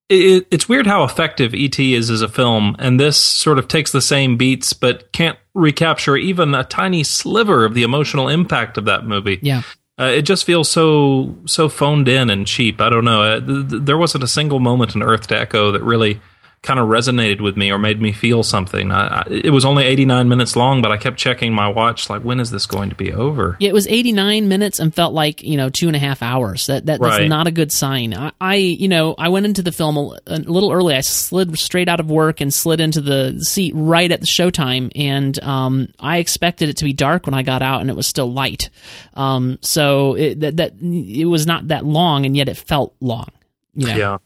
it it's weird how effective ET is as a film, and this sort of takes the same beats, but can't recapture even a tiny sliver of the emotional impact of that movie. Yeah. Uh, it just feels so so phoned in and cheap. I don't know. Uh, th- th- there wasn't a single moment in Earth to Echo that really kind of resonated with me or made me feel something. I, I, it was only 89 minutes long, but I kept checking my watch, like, when is this going to be over? Yeah, it was 89 minutes and felt like, you know, two and a half hours. That, that That's Right. not a good sign. I, I, you know, I went into the film a, a little early. I slid straight out of work and slid into the seat right at the showtime. And um, I expected it to be dark when I got out and it was still light. Um, so it, that, that, it was not that long and yet it felt long. You know? Yeah.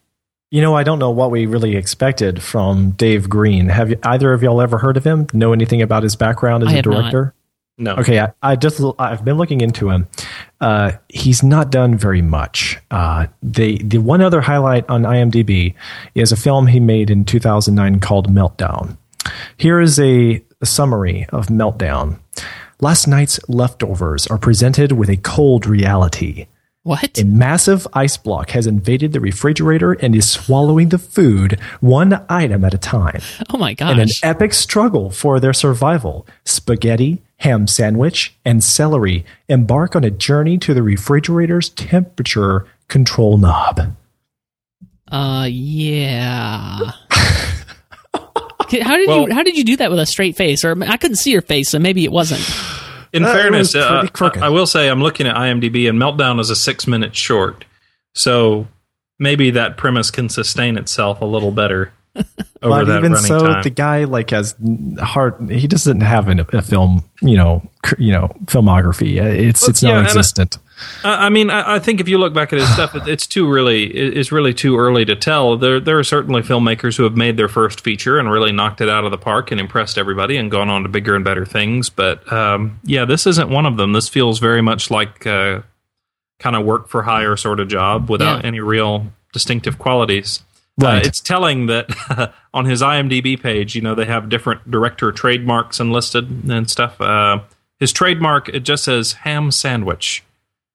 You know, I don't know what we really expected from Dave Green. Have you, either of y'all ever heard of him? Know anything about his background as I a have not. director? No. Okay, I, I just I've been looking into him. Uh, he's not done very much. Uh, the the one other highlight on IMDb is a film he made in 2009 called Meltdown. Here is a, a summary of Meltdown. Last night's leftovers are presented with a cold reality. What? A massive ice block has invaded the refrigerator and is swallowing the food one item at a time. oh my gosh. In an epic struggle for their survival, spaghetti, ham sandwich, and celery embark on a journey to the refrigerator's temperature control knob. Uh, yeah. How did Well- you How did you do that with a straight face? Or I couldn't see your face, so maybe it wasn't. In fairness, uh. I will say I'm looking at IMDb, and Meltdown is a six minute short, so maybe that premise can sustain itself a little better but that even so, time. the guy like has hard. He doesn't have an, a film, you know, cr- you know, filmography. Uh, It's it's yeah, I- non-existent. I I mean, I I think if you look back at his stuff, it- it's too really, it- it's really too early to tell. There, there are certainly filmmakers who have made their first feature and really knocked it out of the park and impressed everybody and gone on to bigger and better things. But um, yeah, this isn't one of them. This feels very much like uh, kind of work for hire sort of job without Yeah. any real distinctive qualities. Right. Uh, it's telling that on his IMDb page, you know, they have different director trademarks enlisted and stuff. Uh, his trademark it just says ham sandwich.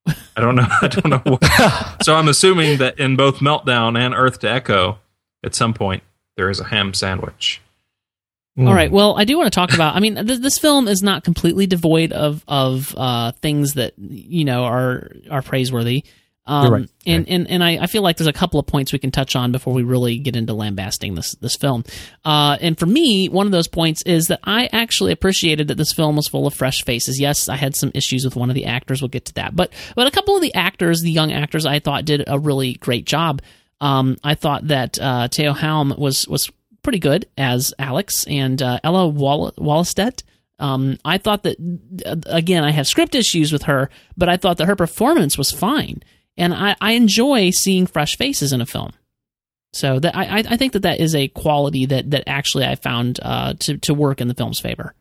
I don't know. I don't know. What. so I'm assuming that in both Meltdown and Earth to Echo, at some point there is a ham sandwich. Mm. All right. Well, I do want to talk about. I mean, th- this film is not completely devoid of of uh, things that you know are are praiseworthy. Um, right. And and and I, I feel like there's a couple of points we can touch on before we really get into lambasting this this film. Uh, and for me, one of those points is that I actually appreciated that this film was full of fresh faces. Yes, I had some issues with one of the actors. We'll get to that. But but a couple of the actors, the young actors, I thought did a really great job. Um, I thought that uh, Teo Helm was was pretty good as Alex and uh, Ella Wall- Wahlestedt. Um, I thought that uh, again, I have script issues with her, but I thought that her performance was fine, and I, I enjoy seeing fresh faces in a film. So that I, I- think that that is a quality that that actually I found uh, to to work in the film's favor.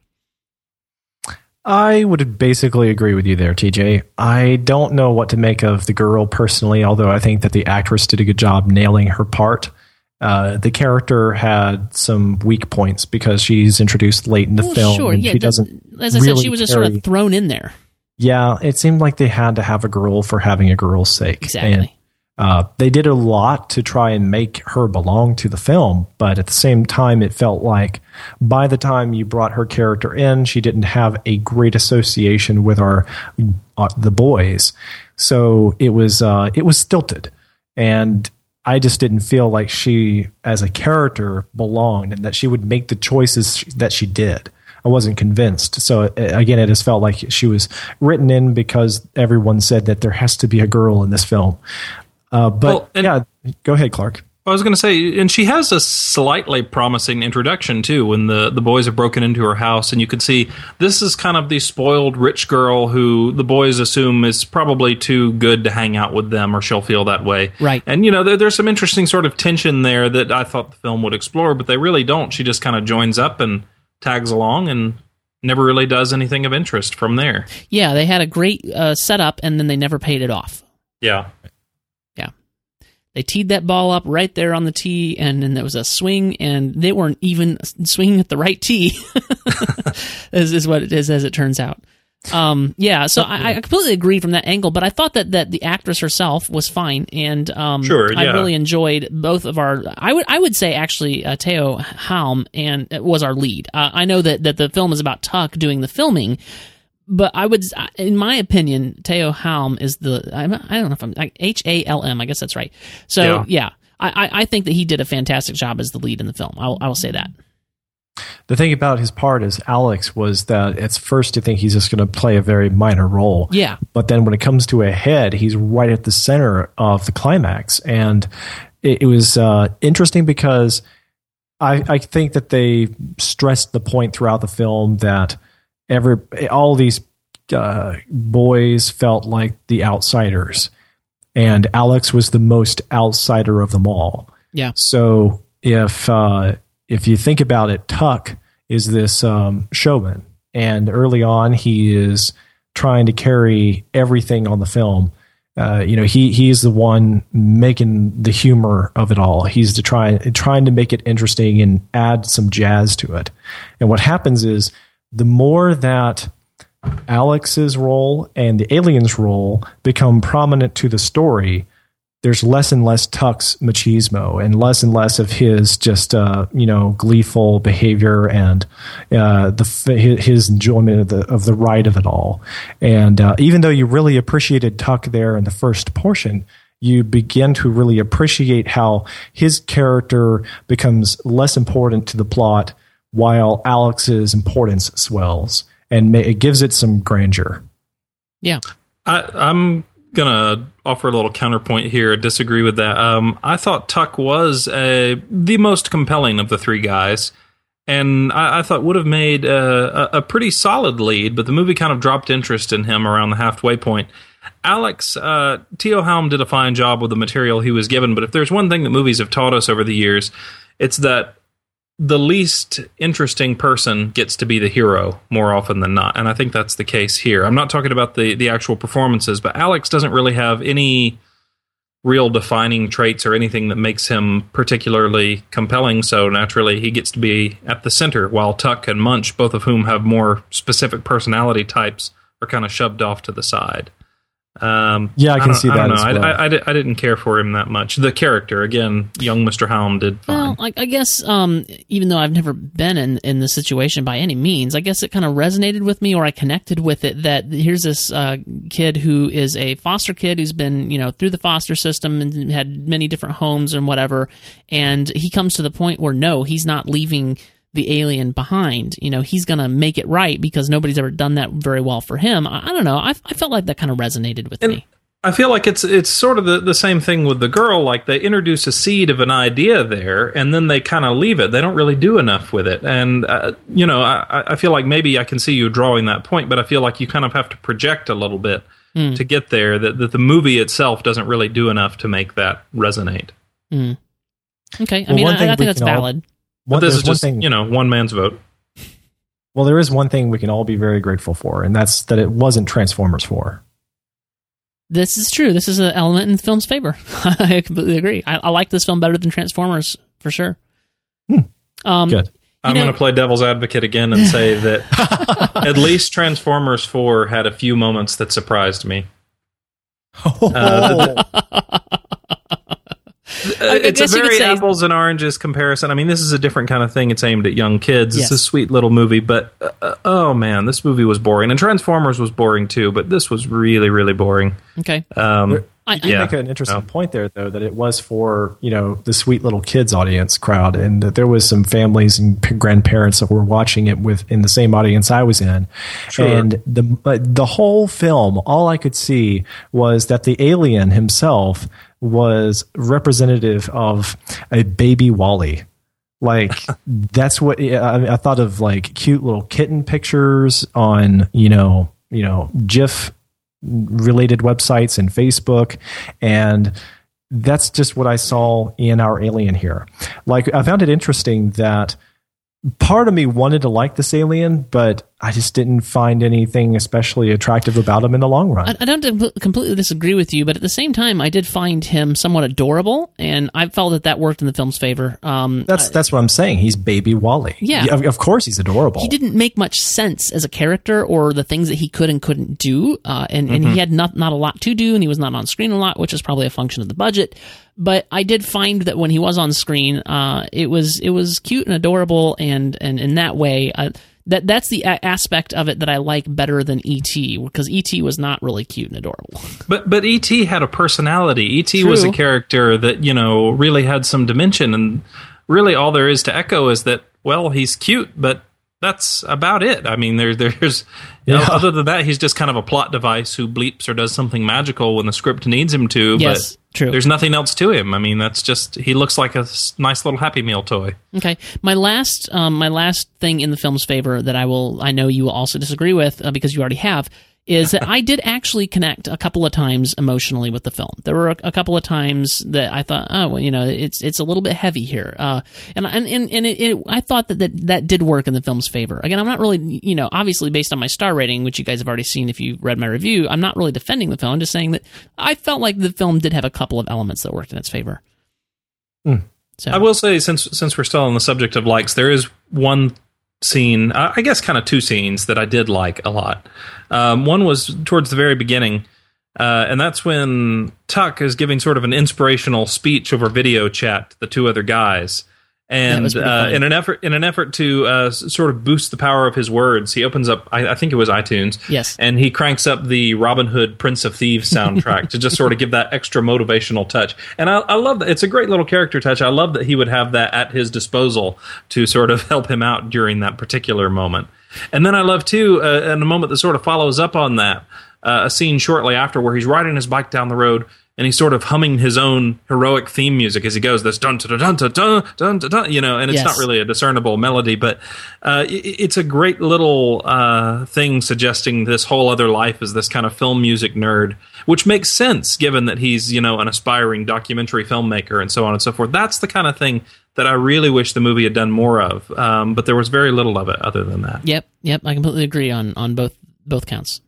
I would basically agree with you there, TJ. I don't know what to make of the girl personally, although I think that the actress did a good job nailing her part. Uh, the character had some weak points because she's introduced late in the Well, film, sure, and yeah. she doesn't. as I said, she was just sort of thrown in there. Yeah, it seemed like they had to have a girl for having a girl's sake. Exactly. And, uh, they did a lot to try and make her belong to the film, but at the same time, it felt like by the time you brought her character in, she didn't have a great association with our uh, the boys, so it was uh, it was stilted, and I just didn't feel like she, as a character, belonged, and that she would make the choices that she did. I wasn't convinced. So uh, again, it just felt like she was written in because everyone said that there has to be a girl in this film. Uh, but Well, and- yeah, go ahead, Clark. I was going to say, and she has a slightly promising introduction too. When the the boys have broken into her house, and you can see this is kind of the spoiled rich girl who the boys assume is probably too good to hang out with them, or she'll feel that way. Right. And you know, there, there's some interesting sort of tension there that I thought the film would explore, but they really don't. She just kind of joins up and tags along, and never really does anything of interest from there. Yeah, they had a great uh, setup, and then they never paid it off. Yeah. Yeah. They teed that ball up right there on the tee, and then there was a swing, and they weren't even swinging at the right tee, is, is what it is, as it turns out. Um, yeah, so I, I completely agree from that angle, but I thought that, that the actress herself was fine, and um, Sure, I really enjoyed both of our. I would I would say actually uh, Teo Halm and uh, was our lead. Uh, I know that that the film is about Tuck doing the filming, but I would, in my opinion, Teo Halm is the. I'm, I don't know if I'm H A L M. I guess that's right. So Yeah. yeah, I, I, I think that he did a fantastic job as the lead in the film. I will, I will say that. The thing about his part as Alex was that at first you think he's just going to play a very minor role. Yeah. But then when it comes to a head, he's right at the center of the climax. And it, it was uh, interesting because I, I think that they stressed the point throughout the film that every all these uh, boys felt like the outsiders. And Alex was the most outsider of them all. Yeah. So if uh, if you think about it, Tuck is this um, showman, and early on he is trying to carry everything on the film. Uh, you know, he he is the one making the humor of it all. He's to try trying to make it interesting and add some jazz to it. And what happens is the more that Alex's role and the alien's role become prominent to the story, there's less and less Tuck's machismo and less and less of his just uh, you know gleeful behavior and uh, the his enjoyment of the of the ride of it all. And uh, even though you really appreciated Tuck there in the first portion, you begin to really appreciate how his character becomes less important to the plot while Alex's importance swells and ma- it gives it some grandeur. Yeah. I, I'm gonna offer a little counterpoint here. Disagree with that. Um, I thought Tuck was uh, the most compelling of the three guys, and I, I thought would have made a, a pretty solid lead. But the movie kind of dropped interest in him around the halfway point. Alex uh, Teo Helm did a fine job with the material he was given, but if there's one thing that movies have taught us over the years, it's that the least interesting person gets to be the hero more often than not, and I think that's the case here. I'm not talking about the the actual performances, but Alex doesn't really have any real defining traits or anything that makes him particularly compelling. So naturally, he gets to be at the center, while Tuck and Munch, both of whom have more specific personality types, are kind of shoved off to the side. Um, Yeah, I can don't- see I don't that know. as I, well. I, I, I didn't care for him that much. The character, again, young Mr. Helm did fine. Well, I, I guess um, even though I've never been in, in the situation by any means, I guess it kind of resonated with me, or I connected with it. That here's this uh, kid who is a foster kid who's been you know through the foster system and had many different homes and whatever, and he comes to the point where no, he's not leaving the alien behind. You know, he's gonna make it right because nobody's ever done that very well for him. I, I don't know. I, I felt like that kind of resonated with me. I feel like it's it's sort of the, the same thing with the girl. Like they introduce a seed of an idea there, and then they kind of leave it. They don't really do enough with it. And uh, you know, I, I feel like maybe I can see you drawing that point, but I feel like you kind of have to project a little bit to get there. That, that the movie itself doesn't really do enough to make that resonate. Okay, I Well, mean, I, I think that's can all- valid. But One, this there's is just one thing, you know one man's vote. well, there is one thing we can all be very grateful for, and that's that it wasn't Transformers 4. This is true. This is an element in the film's favor. I completely agree. I, I like this film better than Transformers for sure. Um, Good. I'm going to play devil's advocate again and say that at least Transformers 4 had a few moments that surprised me. Uh, I it's a guess you could very say- apples and oranges comparison. I mean, this is a different kind of thing. It's aimed at young kids. Yes. It's a sweet little movie, but uh, uh, oh man, this movie was boring. And Transformers was boring too, but this was really, really boring. Okay. Um, I, You Yeah. make an interesting Oh. point there, though, that it was for you know the sweet little kids audience crowd, and that there was some families and p- grandparents that were watching it with in the same audience I was in, sure. and the but the whole film, all I could see was that the alien himself was representative of a baby WALL-E. Like that's what I, I thought of, like cute little kitten pictures on you know you know GIF related websites and Facebook. And that's just what I saw in our alien here. Like, I found it interesting that part of me wanted to like this alien, but I just didn't find anything especially attractive about him in the long run. I, I don't completely disagree with you, but at the same time, I did find him somewhat adorable, and I felt that that worked in the film's favor. Um, that's that's what I'm saying. He's baby WALL-E. Yeah. of, of course he's adorable. he didn't make much sense as a character or the things that he could and couldn't do. Uh, and, and he had not, not a lot to do and he was not on screen a lot, which is probably a function of the budget. But I did find that when he was on screen, uh, it was, it was cute and adorable. And, and in that way, uh, that, that's the a- aspect of it that I like better than E.T. because E.T. was not really cute and adorable. But but ET had a personality. ET was a character that you know really had some dimension, and really all there is to echo is that well he's cute, but that's about it. I mean there there's you know, other than that he's just kind of a plot device who bleeps or does something magical when the script needs him to. Yes, but true. There's nothing else to him. I mean that's just he looks like a nice little Happy Meal toy. Okay, my last um, my last thing in the film's favor that I will I know you will also disagree with uh, because you already have is that I did actually connect a couple of times emotionally with the film. There were a, a couple of times that I thought, oh, well, you know, it's it's a little bit heavy here, uh, and and and, and it, it, I thought that, that that did work in the film's favor. Again, I'm not really, you know, obviously based on my star rating, which you guys have already seen if you read my review, I'm not really defending the film. I'm just saying that I felt like the film did have a couple of elements that worked in its favor. So I will say, since since we're still on the subject of likes, there is one scene, uh, I guess, kind of two scenes that I did like a lot. Um, one was towards the very beginning, uh, and that's when Tuck is giving sort of an inspirational speech over video chat to the two other guys, And uh, in an effort in an effort to uh, sort of boost the power of his words, he opens up. I, I think it was iTunes. Yes. and he cranks up the Robin Hood Prince of Thieves soundtrack to just sort of give that extra motivational touch. And I, I love that. It's a great little character touch. I love that he would have that at his disposal to sort of help him out during that particular moment. And then I love too, uh, in a moment that sort of follows up on that, uh, a scene shortly after where he's riding his bike down the road and he's sort of humming his own heroic theme music as he goes. This dun dun dun dun dun dun dun, dun you know, and it's Yes. not really a discernible melody, but uh, i it's a great little uh, thing suggesting this whole other life as this kind of film music nerd, which makes sense given that he's you know an aspiring documentary filmmaker and so on and so forth. That's the kind of thing that I really wish the movie had done more of, um, but there was very little of it other than that. Yep, yep. I completely agree on on both both counts.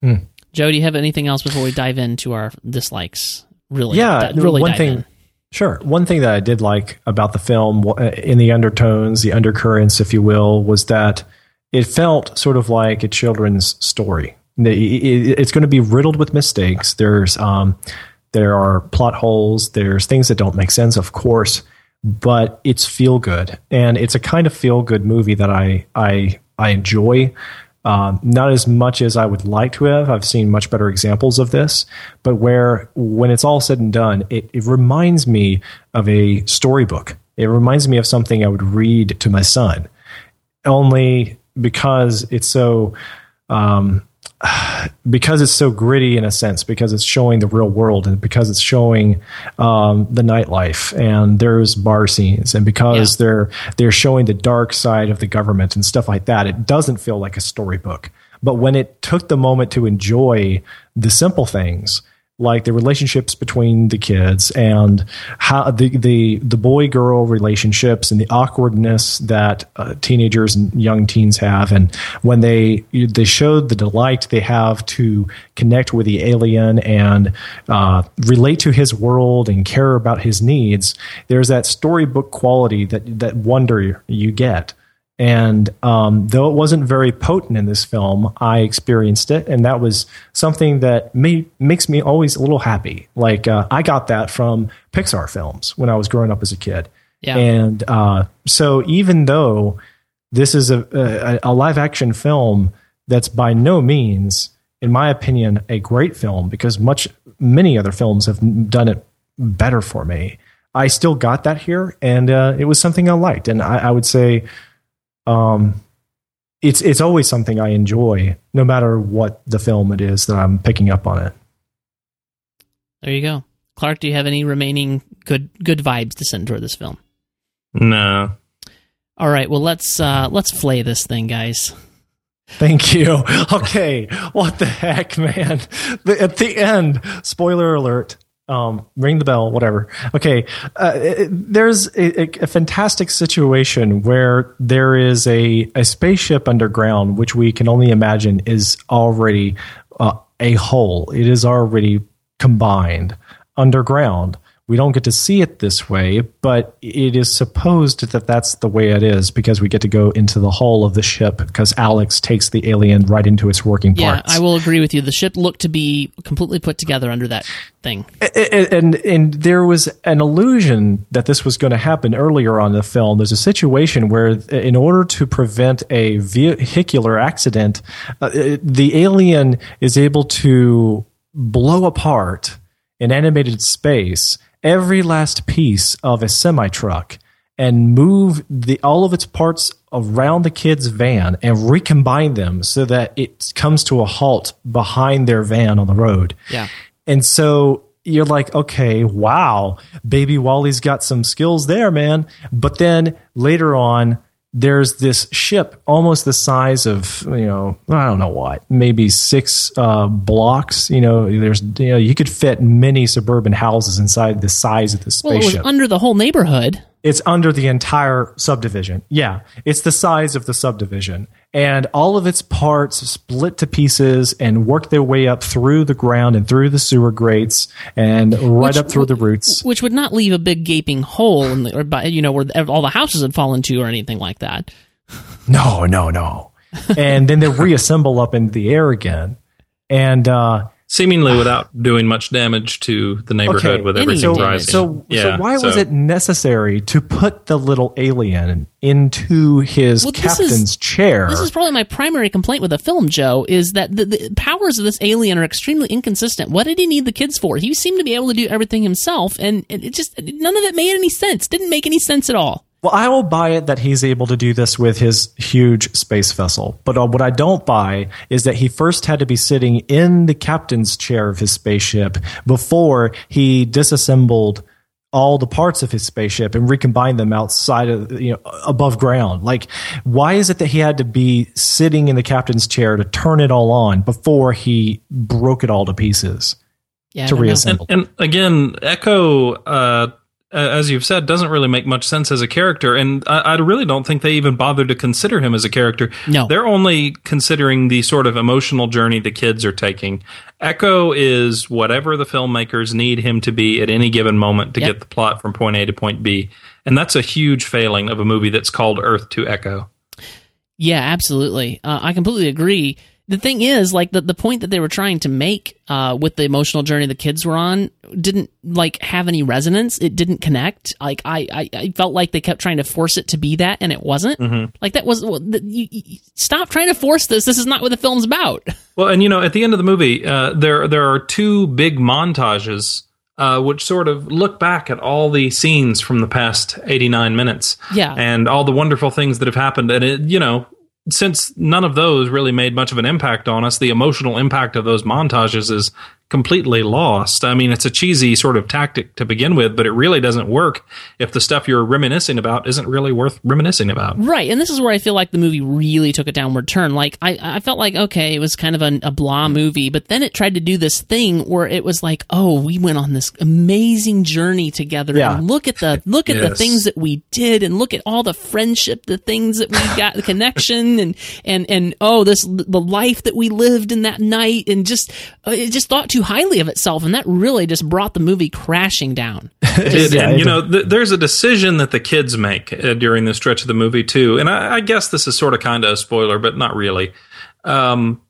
Hmm. Joe, do you have anything else before we dive into our dislikes? Really, Yeah, di- really one thing. in. Sure. One thing that I did like about the film, uh, in the undertones, the undercurrents, if you will, was that it felt sort of like a children's story. It's going to be riddled with mistakes. There's um, there are plot holes. There's things that don't make sense, of course, but it's feel good, and it's a kind of feel good movie that I I I enjoy. Um, not as much as I would like to have. I've seen much better examples of this, but where when it's all said and done, it, it reminds me of a storybook. It reminds me of something I would read to my son, only because it's so um, because it's so gritty in a sense, because it's showing the real world, and because it's showing um, the nightlife, and there's bar scenes, and because Yeah. they're they're showing the dark side of the government and stuff like that, it doesn't feel like a storybook. But when it took the moment to enjoy the simple things, like the relationships between the kids and how the the the boy girl relationships and the awkwardness that uh, teenagers and young teens have. And when they they showed the delight they have to connect with the alien and uh, relate to his world and care about his needs there's that storybook quality that that wonder you get and um, though it wasn't very potent in this film, I experienced it, and that was something that made, makes me always a little happy. Like uh, I got that from Pixar films when I was growing up as a kid, Yeah. and uh, so even though this is a, a, a live action film that's by no means, in my opinion, a great film because much many other films have done it better for me. I still got that here, and uh, it was something I liked, and I, I would say um, it's it's always something I enjoy, no matter what the film it is that I'm picking up on it. There you go, Clark. Do you have any remaining good good vibes to send toward this film? No, All right, well let's uh let's flay this thing, guys. Thank you. Okay, what the heck, man? The, at the end, spoiler alert. Um, ring the bell, whatever. Okay, uh, it- there's a, a, fantastic situation where there is a, a spaceship underground, which we can only imagine is already uh, a whole. It is already combined underground. We don't get to see it this way, but it is supposed that that's the way it is because we get to go into the hull of the ship because Alex takes the alien right into its working Yeah, parts. I will agree with you. The ship looked to be completely put together under that thing. and, and and there was an illusion that this was going to happen earlier on in the film. There's a situation where, in order to prevent a vehicular accident, uh, the alien is able to blow apart in animated space every last piece of a semi truck and move the all of its parts around the kid's van and recombine them so that it comes to a halt behind their van on the road. Yeah. And so you're like, okay, wow, baby WALL-E's got some skills there, man. But then later on, there's this ship almost the size of, you know, I don't know what, maybe six uh, blocks. You know, there's, you know, you could fit many suburban houses inside the size of the Well, spaceship. under the whole neighborhood. It's under the entire subdivision. Yeah, it's the size of the subdivision. And all of its parts split to pieces and work their way up through the ground and through the sewer grates and right Which up through the roots. which would not leave a big gaping hole in the, or by, you know where all the houses had fallen to or anything like that. No, no, no. and then they reassemble up in the air again. And uh, seemingly without doing much damage to the neighborhood Okay, with any everything damage. rising. So, yeah, so why was it necessary to put the little alien into his Well, this captain's is- chair? This is probably my primary complaint with the film, Joe, is that the, the powers of this alien are extremely inconsistent. What did he need the kids for? He seemed to be able to do everything himself, and, and it just none of it made any sense. Didn't make any sense at all. Well, I will buy it that he's able to do this with his huge space vessel. But uh, what I don't buy is that he first had to be sitting in the captain's chair of his spaceship before he disassembled all the parts of his spaceship and recombined them outside of you know above ground. Like, why is it that he had to be sitting in the captain's chair to turn it all on before he broke it all to pieces Yeah, to don't know. reassemble? And again, Echo, uh, as you've said, doesn't really make much sense as a character, and I, I really don't think they even bothered to consider him as a character. No. they're only considering the sort of emotional journey the kids are taking. Echo is whatever the filmmakers need him to be at any given moment to Yep. get the plot from point A to point B, and that's a huge failing of a movie that's called Earth to Echo. Yeah, absolutely. Uh, I completely agree. The thing is, like the, the point that they were trying to make uh, with the emotional journey the kids were on didn't like have any resonance. It didn't connect. Like I, I, I felt like they kept trying to force it to be that, and it wasn't. Like that was well, the, you, you, stop trying to force this. This is not what the film's about. Well, and you know, at the end of the movie, uh, there there are two big montages uh, which sort of look back at all the scenes from the past eighty nine minutes, Yeah. and all the wonderful things that have happened. And it, you know, since none of those really made much of an impact on us, the emotional impact of those montages is completely lost. I mean, it's a cheesy sort of tactic to begin with, but it really doesn't work if the stuff you're reminiscing about isn't really worth reminiscing about. Right, and this is where I feel like the movie really took a downward turn. Like I, I felt like okay, it was kind of a, a blah movie, but then it tried to do this thing where it was like, oh, we went on this amazing journey together. Yeah. And look at the look at the things that we did, and look at all the friendship, the things that we got, the connection, and and and oh, this the life that we lived in that night, and just uh, it just thought too highly of itself, and that really just brought the movie crashing down. It- Yeah, and you know, th- there's a decision that the kids make uh, during the stretch of the movie too, and I, I guess this is sort of kind of a spoiler, but not really. Um,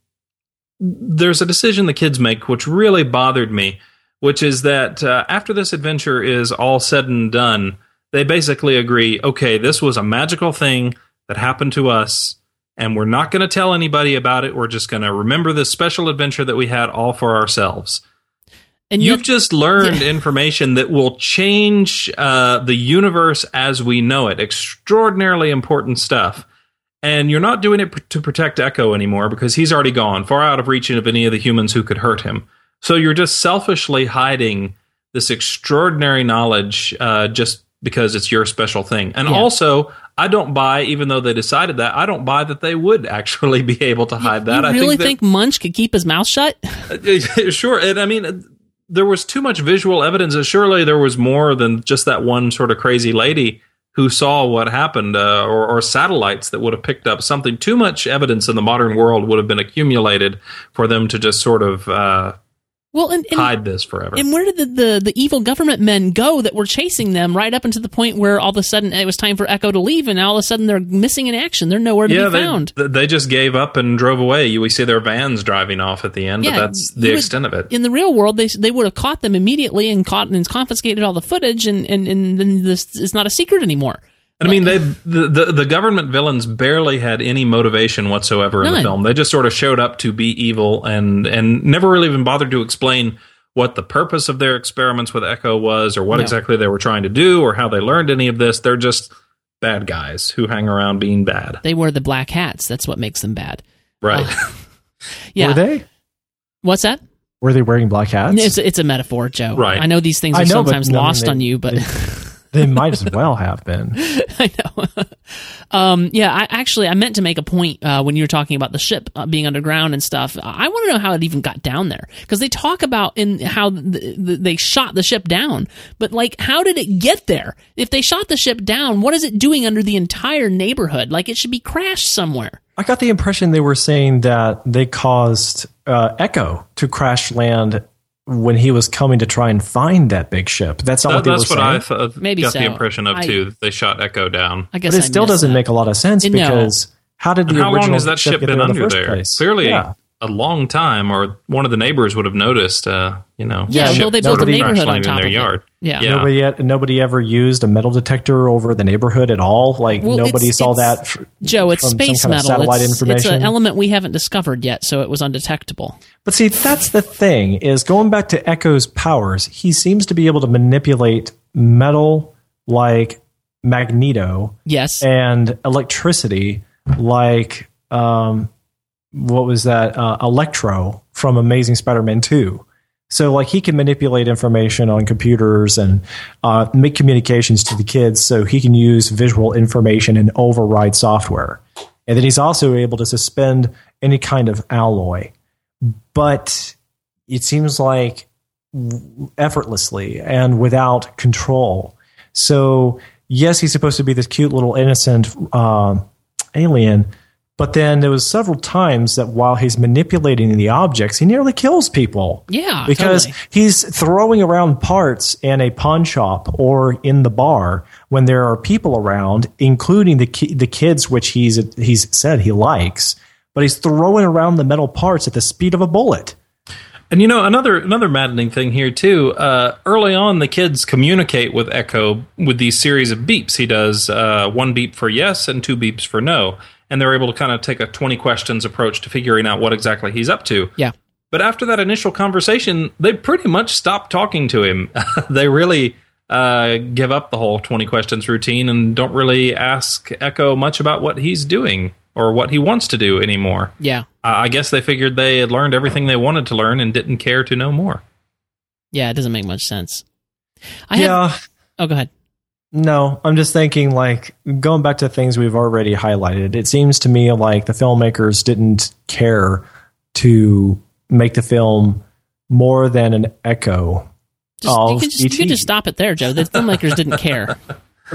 there's a decision the kids make which really bothered me, which is that uh, after this adventure is all said and done, they basically agree, okay, this was a magical thing that happened to us. And we're not going to tell anybody about it. We're just going to remember this special adventure that we had all for ourselves. And You've yet- just learned information that will change uh, the universe as we know it. Extraordinarily important stuff. And you're not doing it pr- to protect Echo anymore because he's already gone, far out of reach of any of the humans who could hurt him. So you're just selfishly hiding this extraordinary knowledge uh, just because it's your special thing. And Yeah. also, I don't buy, even though they decided that, I don't buy that they would actually be able to hide that. you I really think, that- think Munch could keep his mouth shut? sure and i mean there was too much visual evidence and surely there was more than just that one sort of crazy lady who saw what happened uh, or, or satellites that would have picked up something too much evidence in the modern world would have been accumulated for them to just sort of uh, Well, and, and hide this forever And where did the, the, the evil government men go that were chasing them right up until the point where all of a sudden it was time for Echo to leave, and now all of a sudden they're missing in action? They're nowhere to yeah, be they, found. they just gave up and drove away. We see their vans driving off at the end, Yeah, but that's the would- extent of it. In the real world, they they would have caught them immediately and caught and confiscated all the footage, and and, and then this is not a secret anymore. And I mean, they the, the the government villains barely had any motivation whatsoever in the film. They just sort of showed up to be evil and and never really even bothered to explain what the purpose of their experiments with Echo was, or what No. exactly they were trying to do, or how they learned any of this. They're just bad guys who hang around being bad, They wear the black hats. That's what makes them bad. right? Uh, yeah. Were they? What's that? Were they wearing black hats? It's it's a metaphor, Joe. Right. I know these things are I know, but sometimes I mean, lost they- on you, but. they might as well have been. I know. um, yeah, I actually I meant to make a point uh, when you were talking about the ship uh, being underground and stuff. I want to know how it even got down there because they talk about in how th- th- they shot the ship down, but like how did it get there? If they shot the ship down, what is it doing under the entire neighborhood? Like it should be crashed somewhere. I got the impression they were saying that they caused uh, Echo to crash land when he was coming to try and find that big ship. That's not That- what they that's were what I saying. th- Maybe got so. the impression of I- too. That they shot Echo down. I guess but it I still doesn't that. make a lot of sense No. because how did the How long has that ship get been there in the under there? place? Clearly, Yeah. A long time, or one of the neighbors would have noticed. Uh, you know, Yeah, Yeah, well, they built a nobody neighborhood on top in their of yard. it. Yeah. Yeah. Nobody yet, nobody ever used a metal detector over the neighborhood at all. Like Well, nobody it's- saw it's- that. f- Joe, it's from some space kind of metal. satellite It's, it's an element we haven't discovered yet, so it was undetectable. But see, that's the thing is going back to Echo's powers. He seems to be able to manipulate metal like Magneto Yes. and electricity like um, what was that uh, Electro from Amazing Spider-Man Two. So like he can manipulate information on computers and uh, make communications to the kids, so he can use visual information and override software. And then he's also able to suspend any kind of alloy, but it seems like effortlessly and without control. So yes, he's supposed to be this cute little innocent uh, alien, but then there was several times that while he's manipulating the objects, he nearly kills people. Yeah, because totally. he's throwing around parts in a pawn shop or in the bar when there are people around, including the ki- the kids, which he's he's said he likes. But he's throwing around the metal parts at the speed of a bullet. And you know another another maddening thing here too. Uh, early on, the kids communicate with Echo with these series of beeps. He does uh, one beep for yes and two beeps for no, and they're able to kind of take a twenty questions approach to figuring out what exactly he's up to. Yeah. But after that initial conversation, they pretty much stop talking to him. they really uh, give up the whole 20 questions routine and don't really ask Echo much about what he's doing or what he wants to do anymore. Yeah. I I guess they figured they had learned everything they wanted to learn and didn't care to know more. Yeah. It doesn't make much sense. I have. yeah. Oh, go ahead. No, I'm just thinking like going back to things we've already highlighted. It seems to me like the filmmakers didn't care to make the film more than an echo Just, you, of can just, you ET. can just stop it there, Joe. The filmmakers didn't care.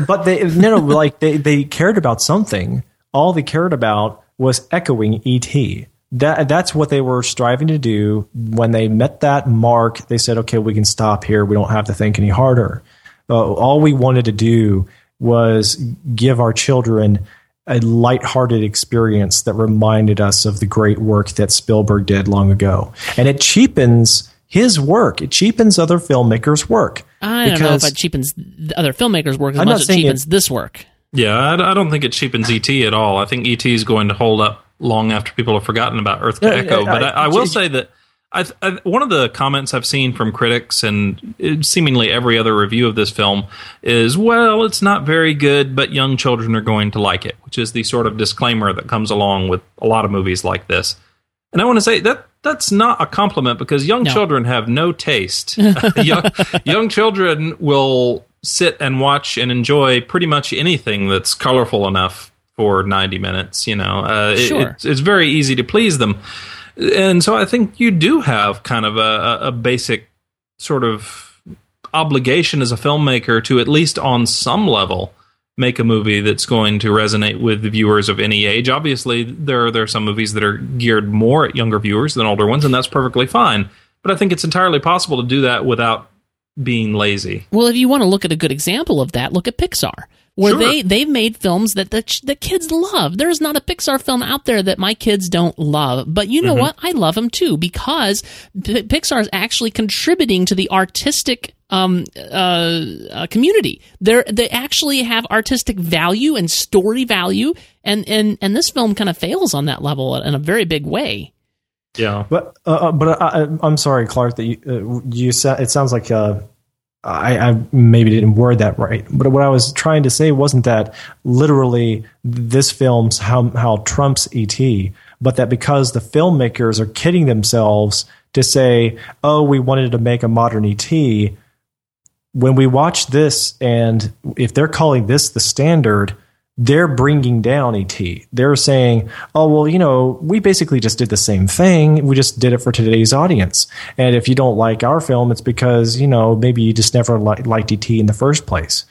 But they no, no, like they they cared about something. All they cared about was echoing ET. That that's what they were striving to do. When they met that mark, they said, "Okay, we can stop here. We don't have to think any harder." Uh, all we wanted to do was give our children a lighthearted experience that reminded us of the great work that Spielberg did long ago, and it cheapens his work. It cheapens other filmmakers' work. I don't know if it cheapens other filmmakers' work as I'm much as it saying it- cheapens this work. Yeah, I, I don't think it cheapens ET at all. I think ET is going to hold up long after people have forgotten about Earth to Yeah, Echo. I- But I, I will I- say that I, I, one of the comments I've seen from critics and uh, seemingly every other review of this film is, well, it's not very good, but young children are going to like it, which is the sort of disclaimer that comes along with a lot of movies like this. And I want to say that that's not a compliment because young No. children have no taste. young, young children will sit and watch and enjoy pretty much anything that's colorful enough for 90 minutes. You know, uh, it- it's, it's very easy to please them. And so I think you do have kind of a, a- basic sort of obligation as a filmmaker to at least on some level make a movie that's going to resonate with the viewers of any age. Obviously, there are, there are some movies that are geared more at younger viewers than older ones, and that's perfectly fine. But I think it's entirely possible to do that without being lazy. Well, if you want to look at a good example of that, look at Pixar, where Sure. they they've made films that the the kids love. There's not a Pixar film out there that my kids don't love, but you Mm-hmm. know what? I love them too because P- Pixar is actually contributing to the artistic um uh, uh community. They they actually have artistic value and story value, and and and this film kind of fails on that level in a very big way. Yeah. But uh, uh, but I, I- I'm sorry, Clark. That you uh, you sa- it sounds like uh, I, I maybe didn't word that right. But what I was trying to say wasn't that literally this film's how how trumps ET, but that because the filmmakers are kidding themselves to say, "Oh, we wanted to make a modern ET." When we watch this, and if they're calling this the standard, they're bringing down ET. They're saying, oh, well, you know, we basically just did the same thing. We just did it for today's audience. And if you don't like our film, it's because, you know, maybe you just never li- liked ET in the first place.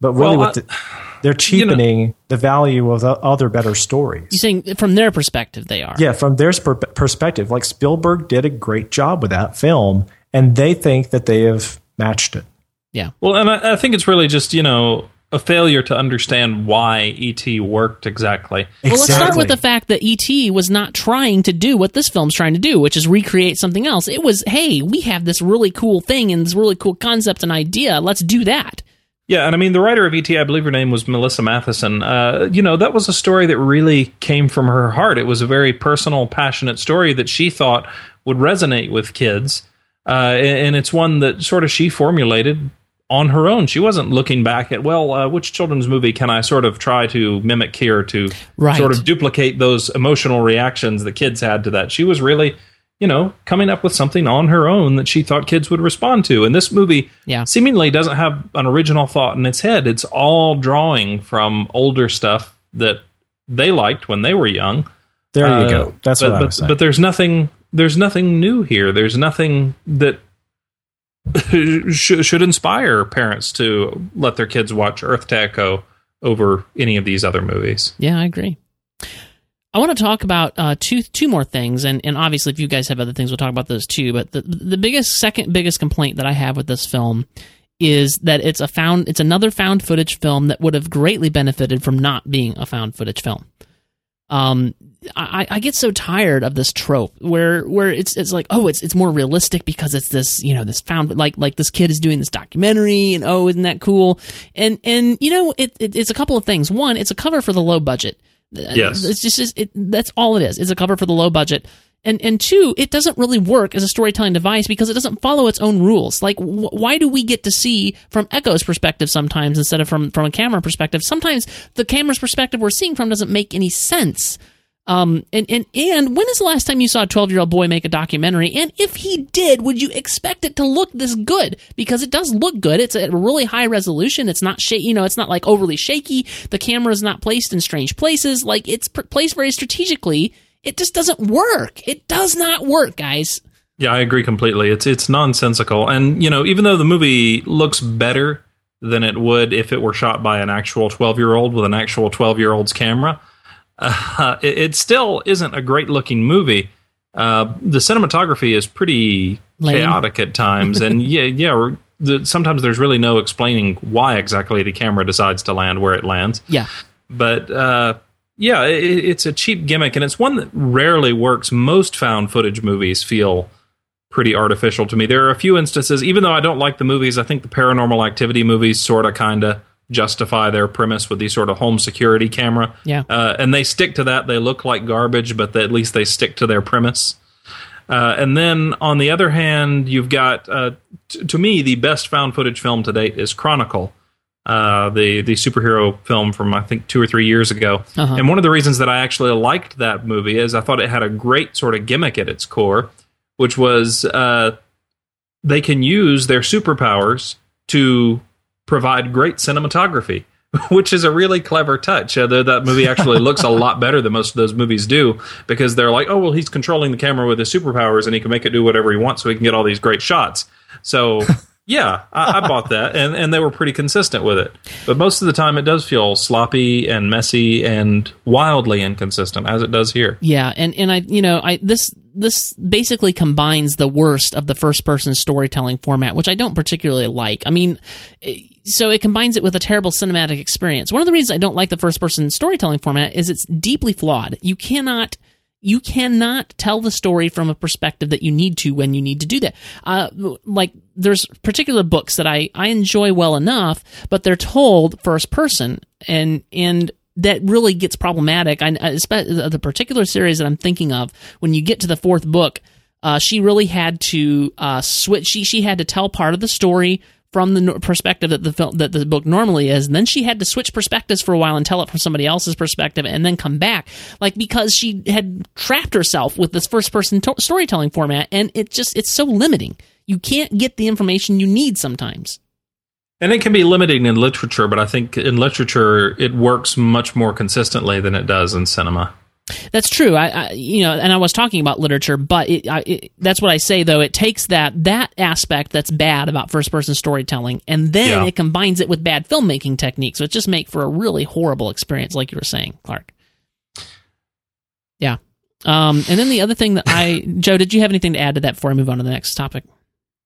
But really, Well, with the, uh, they're cheapening the value of the other better stories. You're saying from their perspective they are? Yeah, from their per- perspective, like Spielberg did a great job with that film, and they think that they have matched it. Yeah. Well, and I, I think it's really just you know a failure to understand why ET worked exactly. Well, let's start with the fact that ET was not trying to do what this film's trying to do, which is recreate something else. It was, hey, we have this really cool thing and this really cool concept and idea. Let's do that. Yeah, and I mean the writer of ET, I believe her name was Melissa Mathison. Uh, you know, that was a story that really came from her heart. It was a very personal, passionate story that she thought would resonate with kids, uh, and, and it's one that sort of she formulated on her own. She wasn't looking back at well, uh, which children's movie can I sort of try to mimic here to Right. sort of duplicate those emotional reactions the kids had to that. She was really you know, coming up with something on her own that she thought kids would respond to. And this movie Yeah. seemingly doesn't have an original thought in its head. It's all drawing from older stuff that they liked when they were young. There you Uh, go. That's but, what I but, saying. but there's nothing there's nothing new here. There's nothing that should, should inspire parents to let their kids watch Earth to Echo over any of these other movies. Yeah, I agree. I want to talk about uh, two two more things, and, and obviously, if you guys have other things, we'll talk about those too. But the the biggest, second biggest complaint that I have with this film is that it's a found it's another found footage film that would have greatly benefited from not being a found footage film. Um, I, I get so tired of this trope where where it's it's like oh it's it's more realistic because it's this you know this found like like this kid is doing this documentary and oh isn't that cool? And and you know it, it it's a couple of things. One it's a cover for the low budget. Yes. it's just it's- it, that's all it is. It's a cover for the low budget and and two it doesn't really work as a storytelling device because it doesn't follow its own rules like wh- why do we get to see from echo's perspective sometimes instead of from from a camera perspective sometimes the camera's perspective we're seeing from doesn't make any sense um, and, and, and when is the last time you saw a 12 year old boy make a documentary? And if he did, would you expect it to look this good? Because it does look good. It's at really high resolution. It's not sh- you know, it's not like overly shaky. The camera is not placed in strange places. Like it's placed very strategically. It just doesn't work. It does not work, guys. Yeah, I agree completely. It's it's nonsensical, and you know, even though the movie looks better than it would if it were shot by an actual twelve year old with an actual twelve year old's camera, uh, it, it still isn't a great looking movie. Uh, the cinematography is pretty Lame. chaotic at times, and yeah, yeah. The, sometimes there's really no explaining why exactly the camera decides to land where it lands Yeah. but uh, yeah, it, it's a cheap gimmick, and it's one that rarely works. Most found footage movies feel pretty artificial to me. There are a few instances, even though I don't like the movies, I think the paranormal activity movies sort of kind of justify their premise with these sort of home security camera. Yeah. Uh, and they stick to that. They look like garbage, but they, at least they stick to their premise. Uh, and then on the other hand, you've got, uh, t- to me, the best found footage film to date is Chronicle, uh, the the superhero film from I think two or three years ago. Uh-huh. And one of the reasons that I actually liked that movie is I thought it had a great sort of gimmick at its core, which was uh, they can use their superpowers to provide great cinematography. Which is a really clever touch. Uh, the, that movie actually looks a lot better than most of those movies do because they're like, oh, well, he's controlling the camera with his superpowers and he can make it do whatever he wants so he can get all these great shots. So, yeah, I, I bought that and, and they were pretty consistent with it. But most of the time, it does feel sloppy and messy and wildly inconsistent, as it does here. Yeah, and and I you know I this this basically combines the worst of the first person storytelling format, which I don't particularly like. I mean, eh, so it combines it with a terrible cinematic experience. One of the reasons I don't like the first person storytelling format is it's deeply flawed. You cannot you cannot tell the story from a perspective that you need to when you need to do that. Uh, like there's particular books that I, I enjoy well enough, but they're told first person and and that really gets problematic. I, I the particular series that I'm thinking of when you get to the fourth book, uh, she really had to uh, switch. She she had to tell part of the story from the perspective that the film that the book normally is, and then she had to switch perspectives for a while and tell it from somebody else's perspective, and then come back, like because she had trapped herself with this first person to- storytelling format, and it just it's so limiting. You can't get the information you need sometimes. And it can be limiting in literature, but I think in literature, it works much more consistently than it does in cinema. That's true. I, I you know, and I was talking about literature, but it, I, it, that's what I say though. It takes that that aspect that's bad about first person storytelling, and then Yeah. it combines it with bad filmmaking techniques, so it just make for a really horrible experience, like you were saying, Clark. Yeah. Um, and then the other thing that I, Joe, did you have anything to add to that before I move on to the next topic?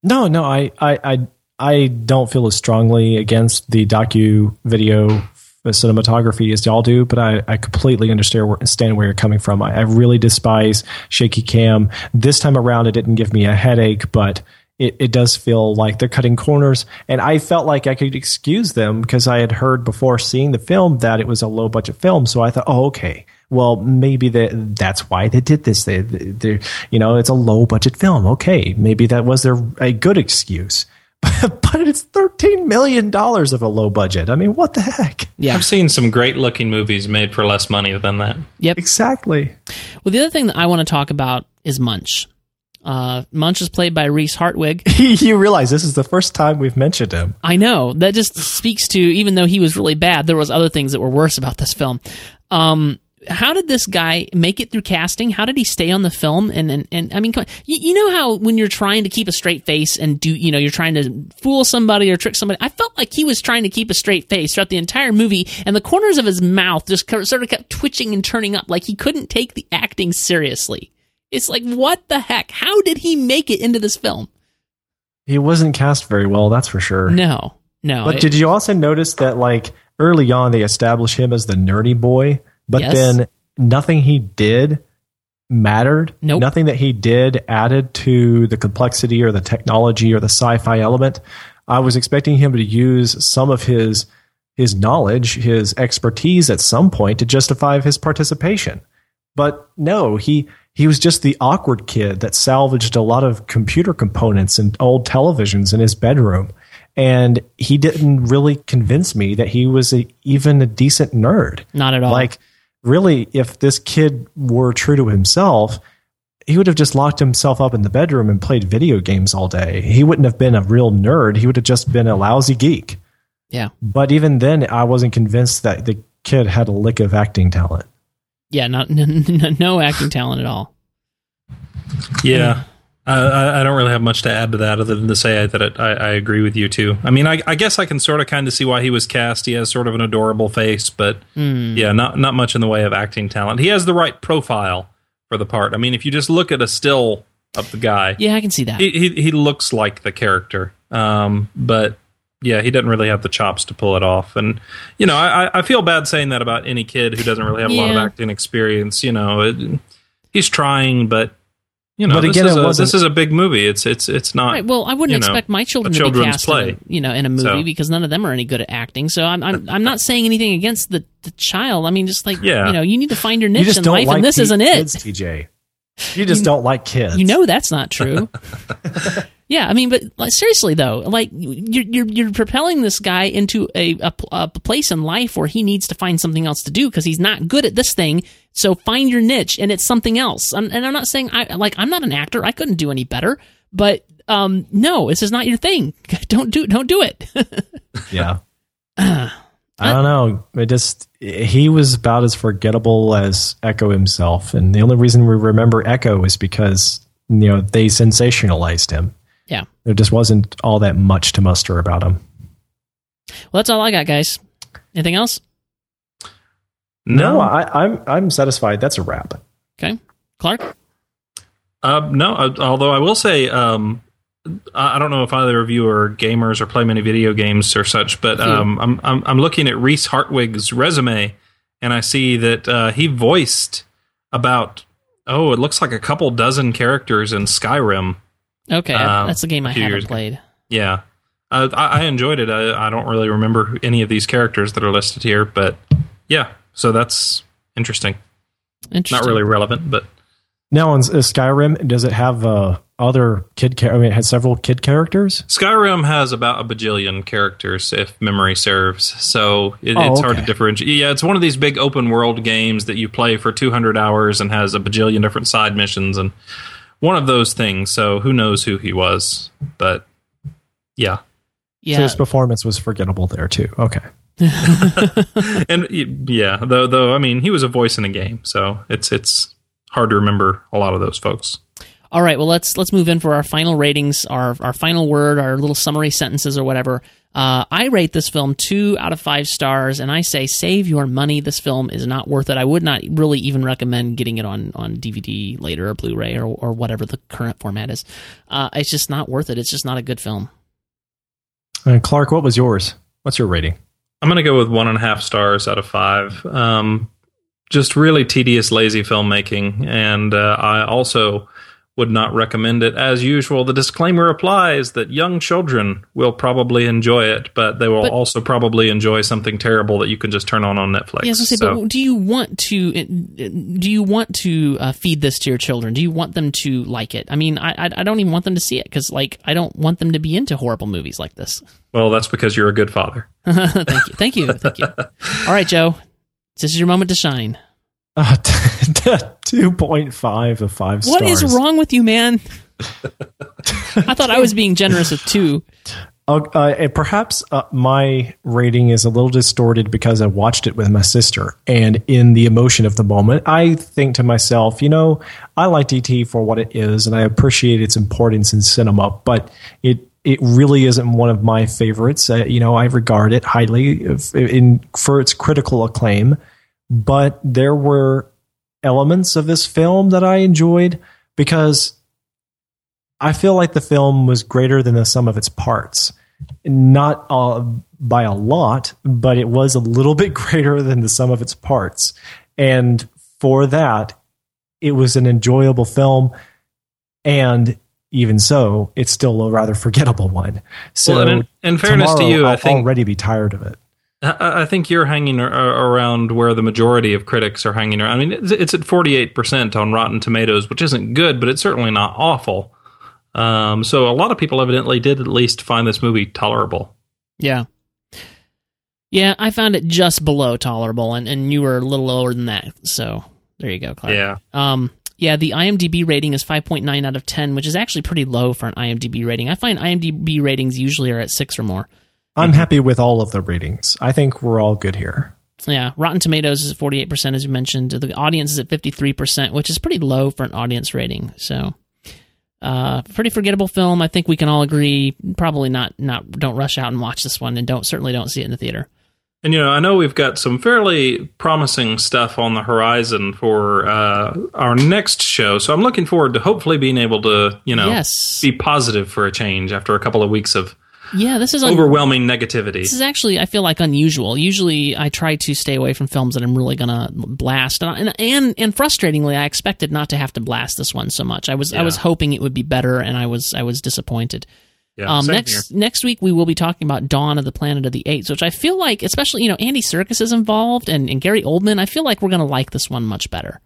No, no, I, I, I, I don't feel as strongly against the docu video cinematography as y'all do, but I, I completely understand where, where you're coming from. I, I really despise shaky cam. This time around, it didn't give me a headache, but it, it does feel like they're cutting corners. And I felt like I could excuse them because I had heard before seeing the film that it was a low budget film. So I thought, oh, okay. Well, maybe that that's why they did this. They, they, you know, it's a low budget film. Okay, maybe that was their a good excuse. but it's thirteen million dollars of a low budget. I mean, what the heck? Yeah, I've seen some great looking movies made for less money than that. Yep. Exactly. Well, the other thing that I want to talk about is Munch. Uh, Munch is played by Reese Hartwig. you realize this is the first time we've mentioned him. I know that just speaks to even though he was really bad, there was other things that were worse about this film. Um, how did this guy make it through casting? How did he stay on the film? And and, and I mean, you, you, know how when you're trying to keep a straight face and do you know you're trying to fool somebody or trick somebody. I felt like he was trying to keep a straight face throughout the entire movie, and the corners of his mouth just sort of kept twitching and turning up, like he couldn't take the acting seriously. It's like, what the heck? How did he make it into this film? He wasn't cast very well, that's for sure. No, no. But it, did you also notice that, like, early on, they establish him as the nerdy boy, but yes. then nothing he did mattered. Nope. Nothing that he did added to the complexity or the technology or the sci fi element. I was expecting him to use some of his his knowledge, his expertise at some point to justify his participation. But no, he he was just the awkward kid that salvaged a lot of computer components and old televisions in his bedroom. And he didn't really convince me that he was a, even a decent nerd. Not at all. Like, really, if this kid were true to himself, he would have just locked himself up in the bedroom and played video games all day. He wouldn't have been a real nerd. He would have just been a lousy geek. Yeah. But even then, I wasn't convinced that the kid had a lick of acting talent. Yeah, not no, no acting talent at all. Yeah. Um, I, I, don't really have much to add to that other than to say that it, I, I, agree with you too. I mean, I, I guess I can sort of kind of see why he was cast. He has sort of an adorable face, but mm. yeah, not not much in the way of acting talent. He has the right profile for the part. I mean, if you just look at a still of the guy, yeah, I can see that. He he, he looks like the character, um, but yeah, he doesn't really have the chops to pull it off. And you know, I, I feel bad saying that about any kid who doesn't really have yeah. a lot of acting experience. You know, it, he's trying, but you know, but again, this, is a, this is a big movie. It's it's it's not. Right. Well, I wouldn't expect know, my children to be cast play. In, you know, in a movie so. because none of them are any good at acting. So I'm I'm, I'm not saying anything against the, the child. I mean, just like yeah. you know, you need to find your niche in life, like and this isn't it. kids, it. TJ, you just you, don't like kids. You know that's not true. Yeah, I mean, but like, seriously though, like you're, you're, you're propelling this guy into a, a, a place in life where he needs to find something else to do because he's not good at this thing. So find your niche, and it's something else. I'm, and I'm not saying I like I'm not an actor. I couldn't do any better, but um, no, this is not your thing. Don't do don't do it. yeah. I don't know. It just he was about as forgettable as Echo himself, and the only reason we remember Echo is because you know they sensationalized him. Yeah. There just wasn't all that much to muster about him. Well, that's all I got, guys. Anything else? No, no I, am I'm, I'm satisfied. That's a wrap. Okay, Clark. Uh, no, uh, although I will say, um, I don't know if either of you are gamers or play many video games or such, but um, I'm, I'm, I'm looking at Reese Hartwig's resume, and I see that uh, he voiced about oh, it looks like a couple dozen characters in Skyrim. Okay, um, that's the game I haven't played. Ago. Yeah, uh, I, I, enjoyed it. I, I, don't really remember any of these characters that are listed here, but yeah, so that's interesting. Interesting. Not really relevant, but now on Skyrim, does it have uh, other kid? Char- I mean, it has several kid characters. Skyrim has about a bajillion characters, if memory serves. So it, oh, it's okay. hard to differentiate. Yeah, it's one of these big open world games that you play for 200 hours and has a bajillion different side missions and one of those things. So who knows who he was, but yeah. Yeah. So his performance was forgettable there too. Okay. and yeah, though though I mean he was a voice in a game, so it's it's hard to remember a lot of those folks. All right, well let's let's move in for our final ratings, our our final word, our little summary sentences or whatever. Uh, I rate this film two out of five stars, and I say save your money. This film is not worth it. I would not really even recommend getting it on on DVD later or Blu-ray or or whatever the current format is. Uh, it's just not worth it. It's just not a good film. Uh, Clark, what was yours? What's your rating? I'm going to go with one and a half stars out of five. Um, just really tedious, lazy filmmaking, and uh, I also would not recommend it as usual. The disclaimer applies that young children will probably enjoy it, but they will But- also probably enjoy something terrible that you can just turn on on Netflix. Yeah, I was say, So- but do you want to? Do you want to uh, feed this to your children? Do you want them to like it? I mean, I I, I don't even want them to see it because like I don't want them to be into horrible movies like this. well, that's because you're a good father. thank you, thank you, thank you. All right, Joe, this is your moment to shine. Uh, 2.5 of 5 What stars. is wrong with you, man? I thought I was being generous with two. Uh, uh, perhaps uh, my rating is a little distorted because I watched it with my sister, and in the emotion of the moment, I think to myself, you know, I like ET for what it is, and I appreciate its importance in cinema, but it it really isn't one of my favorites. Uh, you know, I regard it highly in for its critical acclaim, but there were elements of this film that I enjoyed because I feel like the film was greater than the sum of its parts. Not uh, by a lot, but it was a little bit greater than the sum of its parts. And for that, it was an enjoyable film. And even so, it's still a rather forgettable one. So, Well, in- in fairness to you, I I'll think- already be tired of it. I I think you're hanging around where the majority of critics are hanging around. I mean, it's- it's at 48% on Rotten Tomatoes, which isn't good, but it's certainly not awful. Um, so a lot of people evidently did at least find this movie tolerable. Yeah. Yeah, I found it just below tolerable, and, and you were a little lower than that. So there you go, Clark. Yeah. Um, yeah, the IMDb rating is 5.9 out of 10, which is actually pretty low for an IMDb rating. I find IMDb ratings usually are at six or more. I'm happy with all of the ratings. I think we're all good here. Yeah, Rotten Tomatoes is at 48%, as you mentioned. The audience is at 53%, which is pretty low for an audience rating. So, uh, pretty forgettable film. I think we can all agree. Probably not. Not. Don't rush out and watch this one, and don't certainly don't see it in the theater. And, you know, I know we've got some fairly promising stuff on the horizon for uh, our next show. So I'm looking forward to hopefully being able to, you know, Yes. be positive for a change after a couple of weeks of Yeah, this is un- overwhelming negativity. This is actually, I feel like, unusual. Usually, I try to stay away from films that I'm really gonna blast, and and and, frustratingly, I expected not to have to blast this one so much. I was I was hoping it would be better, and I was I was disappointed. Yeah, Um, next here. next week we will be talking about Dawn of the Planet of the Apes, which I feel like, especially you know Andy Serkis is involved and, and Gary Oldman. I feel like we're gonna like this one much better.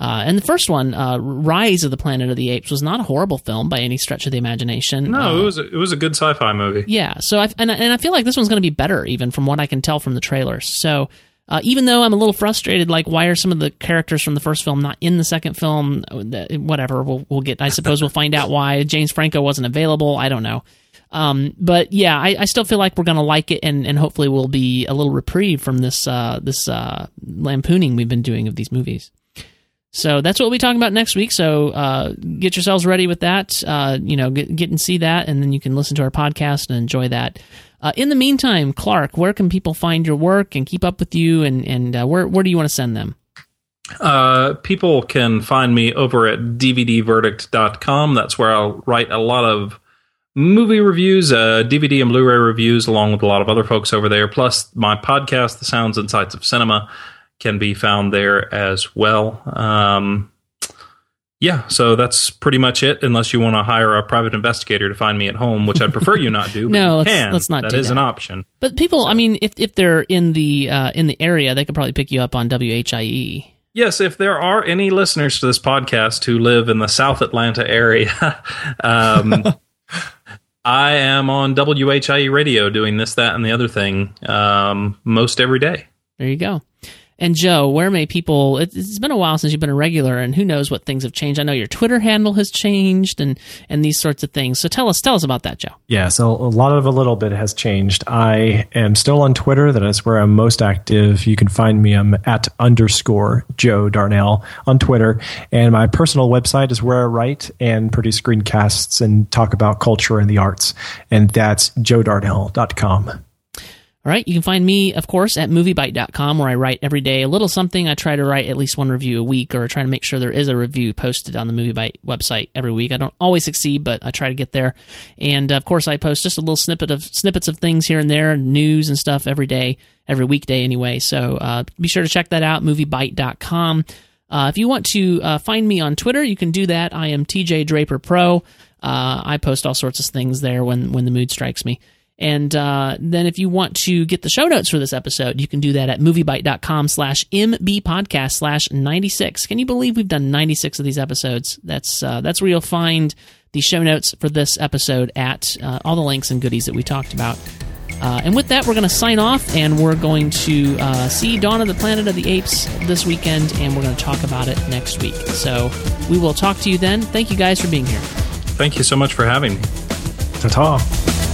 Uh, and the first one, uh, Rise of the Planet of the Apes, was not a horrible film by any stretch of the imagination. No, Uh, it was a, it was a good sci-fi movie. yeah. So I and and I feel like this one's going to be better, even from what I can tell from the trailers. So. Uh, even though I'm a little frustrated, like why are some of the characters from the first film not in the second film? Whatever, we'll we'll get. I suppose we'll find out why James Franco wasn't available. I don't know. Um, but yeah, I, I still feel like we're gonna like it, and, and hopefully we'll be a little reprieve from this uh, this uh, lampooning we've been doing of these movies. So that's what we'll be talking about next week. So uh, get yourselves ready with that. Uh, you know, get, get and see that, and then you can listen to our podcast and enjoy that. Uh, in the meantime, Clark, where can people find your work and keep up with you, and and uh, where where do you want to send them? Uh, people can find me over at dvdverdict.com. That's where I'll write a lot of movie reviews, uh, DVD and Blu-ray reviews, along with a lot of other folks over there. Plus, my podcast, The Sounds and Sights of Cinema, can be found there as well. Um, yeah, so that's pretty much it. Unless you want to hire a private investigator to find me at home, which I'd prefer you not do. No, let's- can. let's not That is that. an option. But people, I mean, if if they're in the uh, in the area, they could probably pick you up on WHIE. Yes, if there are any listeners to this podcast who live in the South Atlanta area, um, I am on WHIE radio doing this, that, and the other thing um, most every day. There you go. And Joe, where may people? it- It's been a while since you've been a regular, and who knows what things have changed. I know your Twitter handle has changed, and and these sorts of things. So tell us, tell us about that, Joe. Yeah, so a lot of a little bit has changed. I am still on Twitter. That is where I'm most active. You can find me. I'm at underscore Joe Darnell on Twitter. And my personal website is where I write and produce screencasts and talk about culture and the arts. And that's joedarnell.com. All right, you can find me, of course, at moviebyte.com where I write every day a little something. I try to write at least one review a week or try to make sure there is a review posted on the MovieByte website every week. I don't always succeed, but I try to get there. And of course, I post just a little snippet of snippets of things here and there, news and stuff every day, every weekday anyway. So uh, be sure to check that out, moviebyte.com. Uh, if you want to uh, find me on Twitter, you can do that. I am TJ Draper Pro. Uh, I post all sorts of things there when when the mood strikes me. And uh, then if you want to get the show notes for this episode, you can do that at moviebyte.com slash mbpodcast slash 96. Can you believe we've done 96 of these episodes? That's, uh, that's where you'll find the show notes for this episode at uh, all the links and goodies that we talked about. Uh, and with that, we're going to sign off and we're going to uh, see Dawn of the Planet of the Apes this weekend and we're going to talk about it next week. So we will talk to you then. Thank you guys for being here. Thank you so much for having me. Ta ta.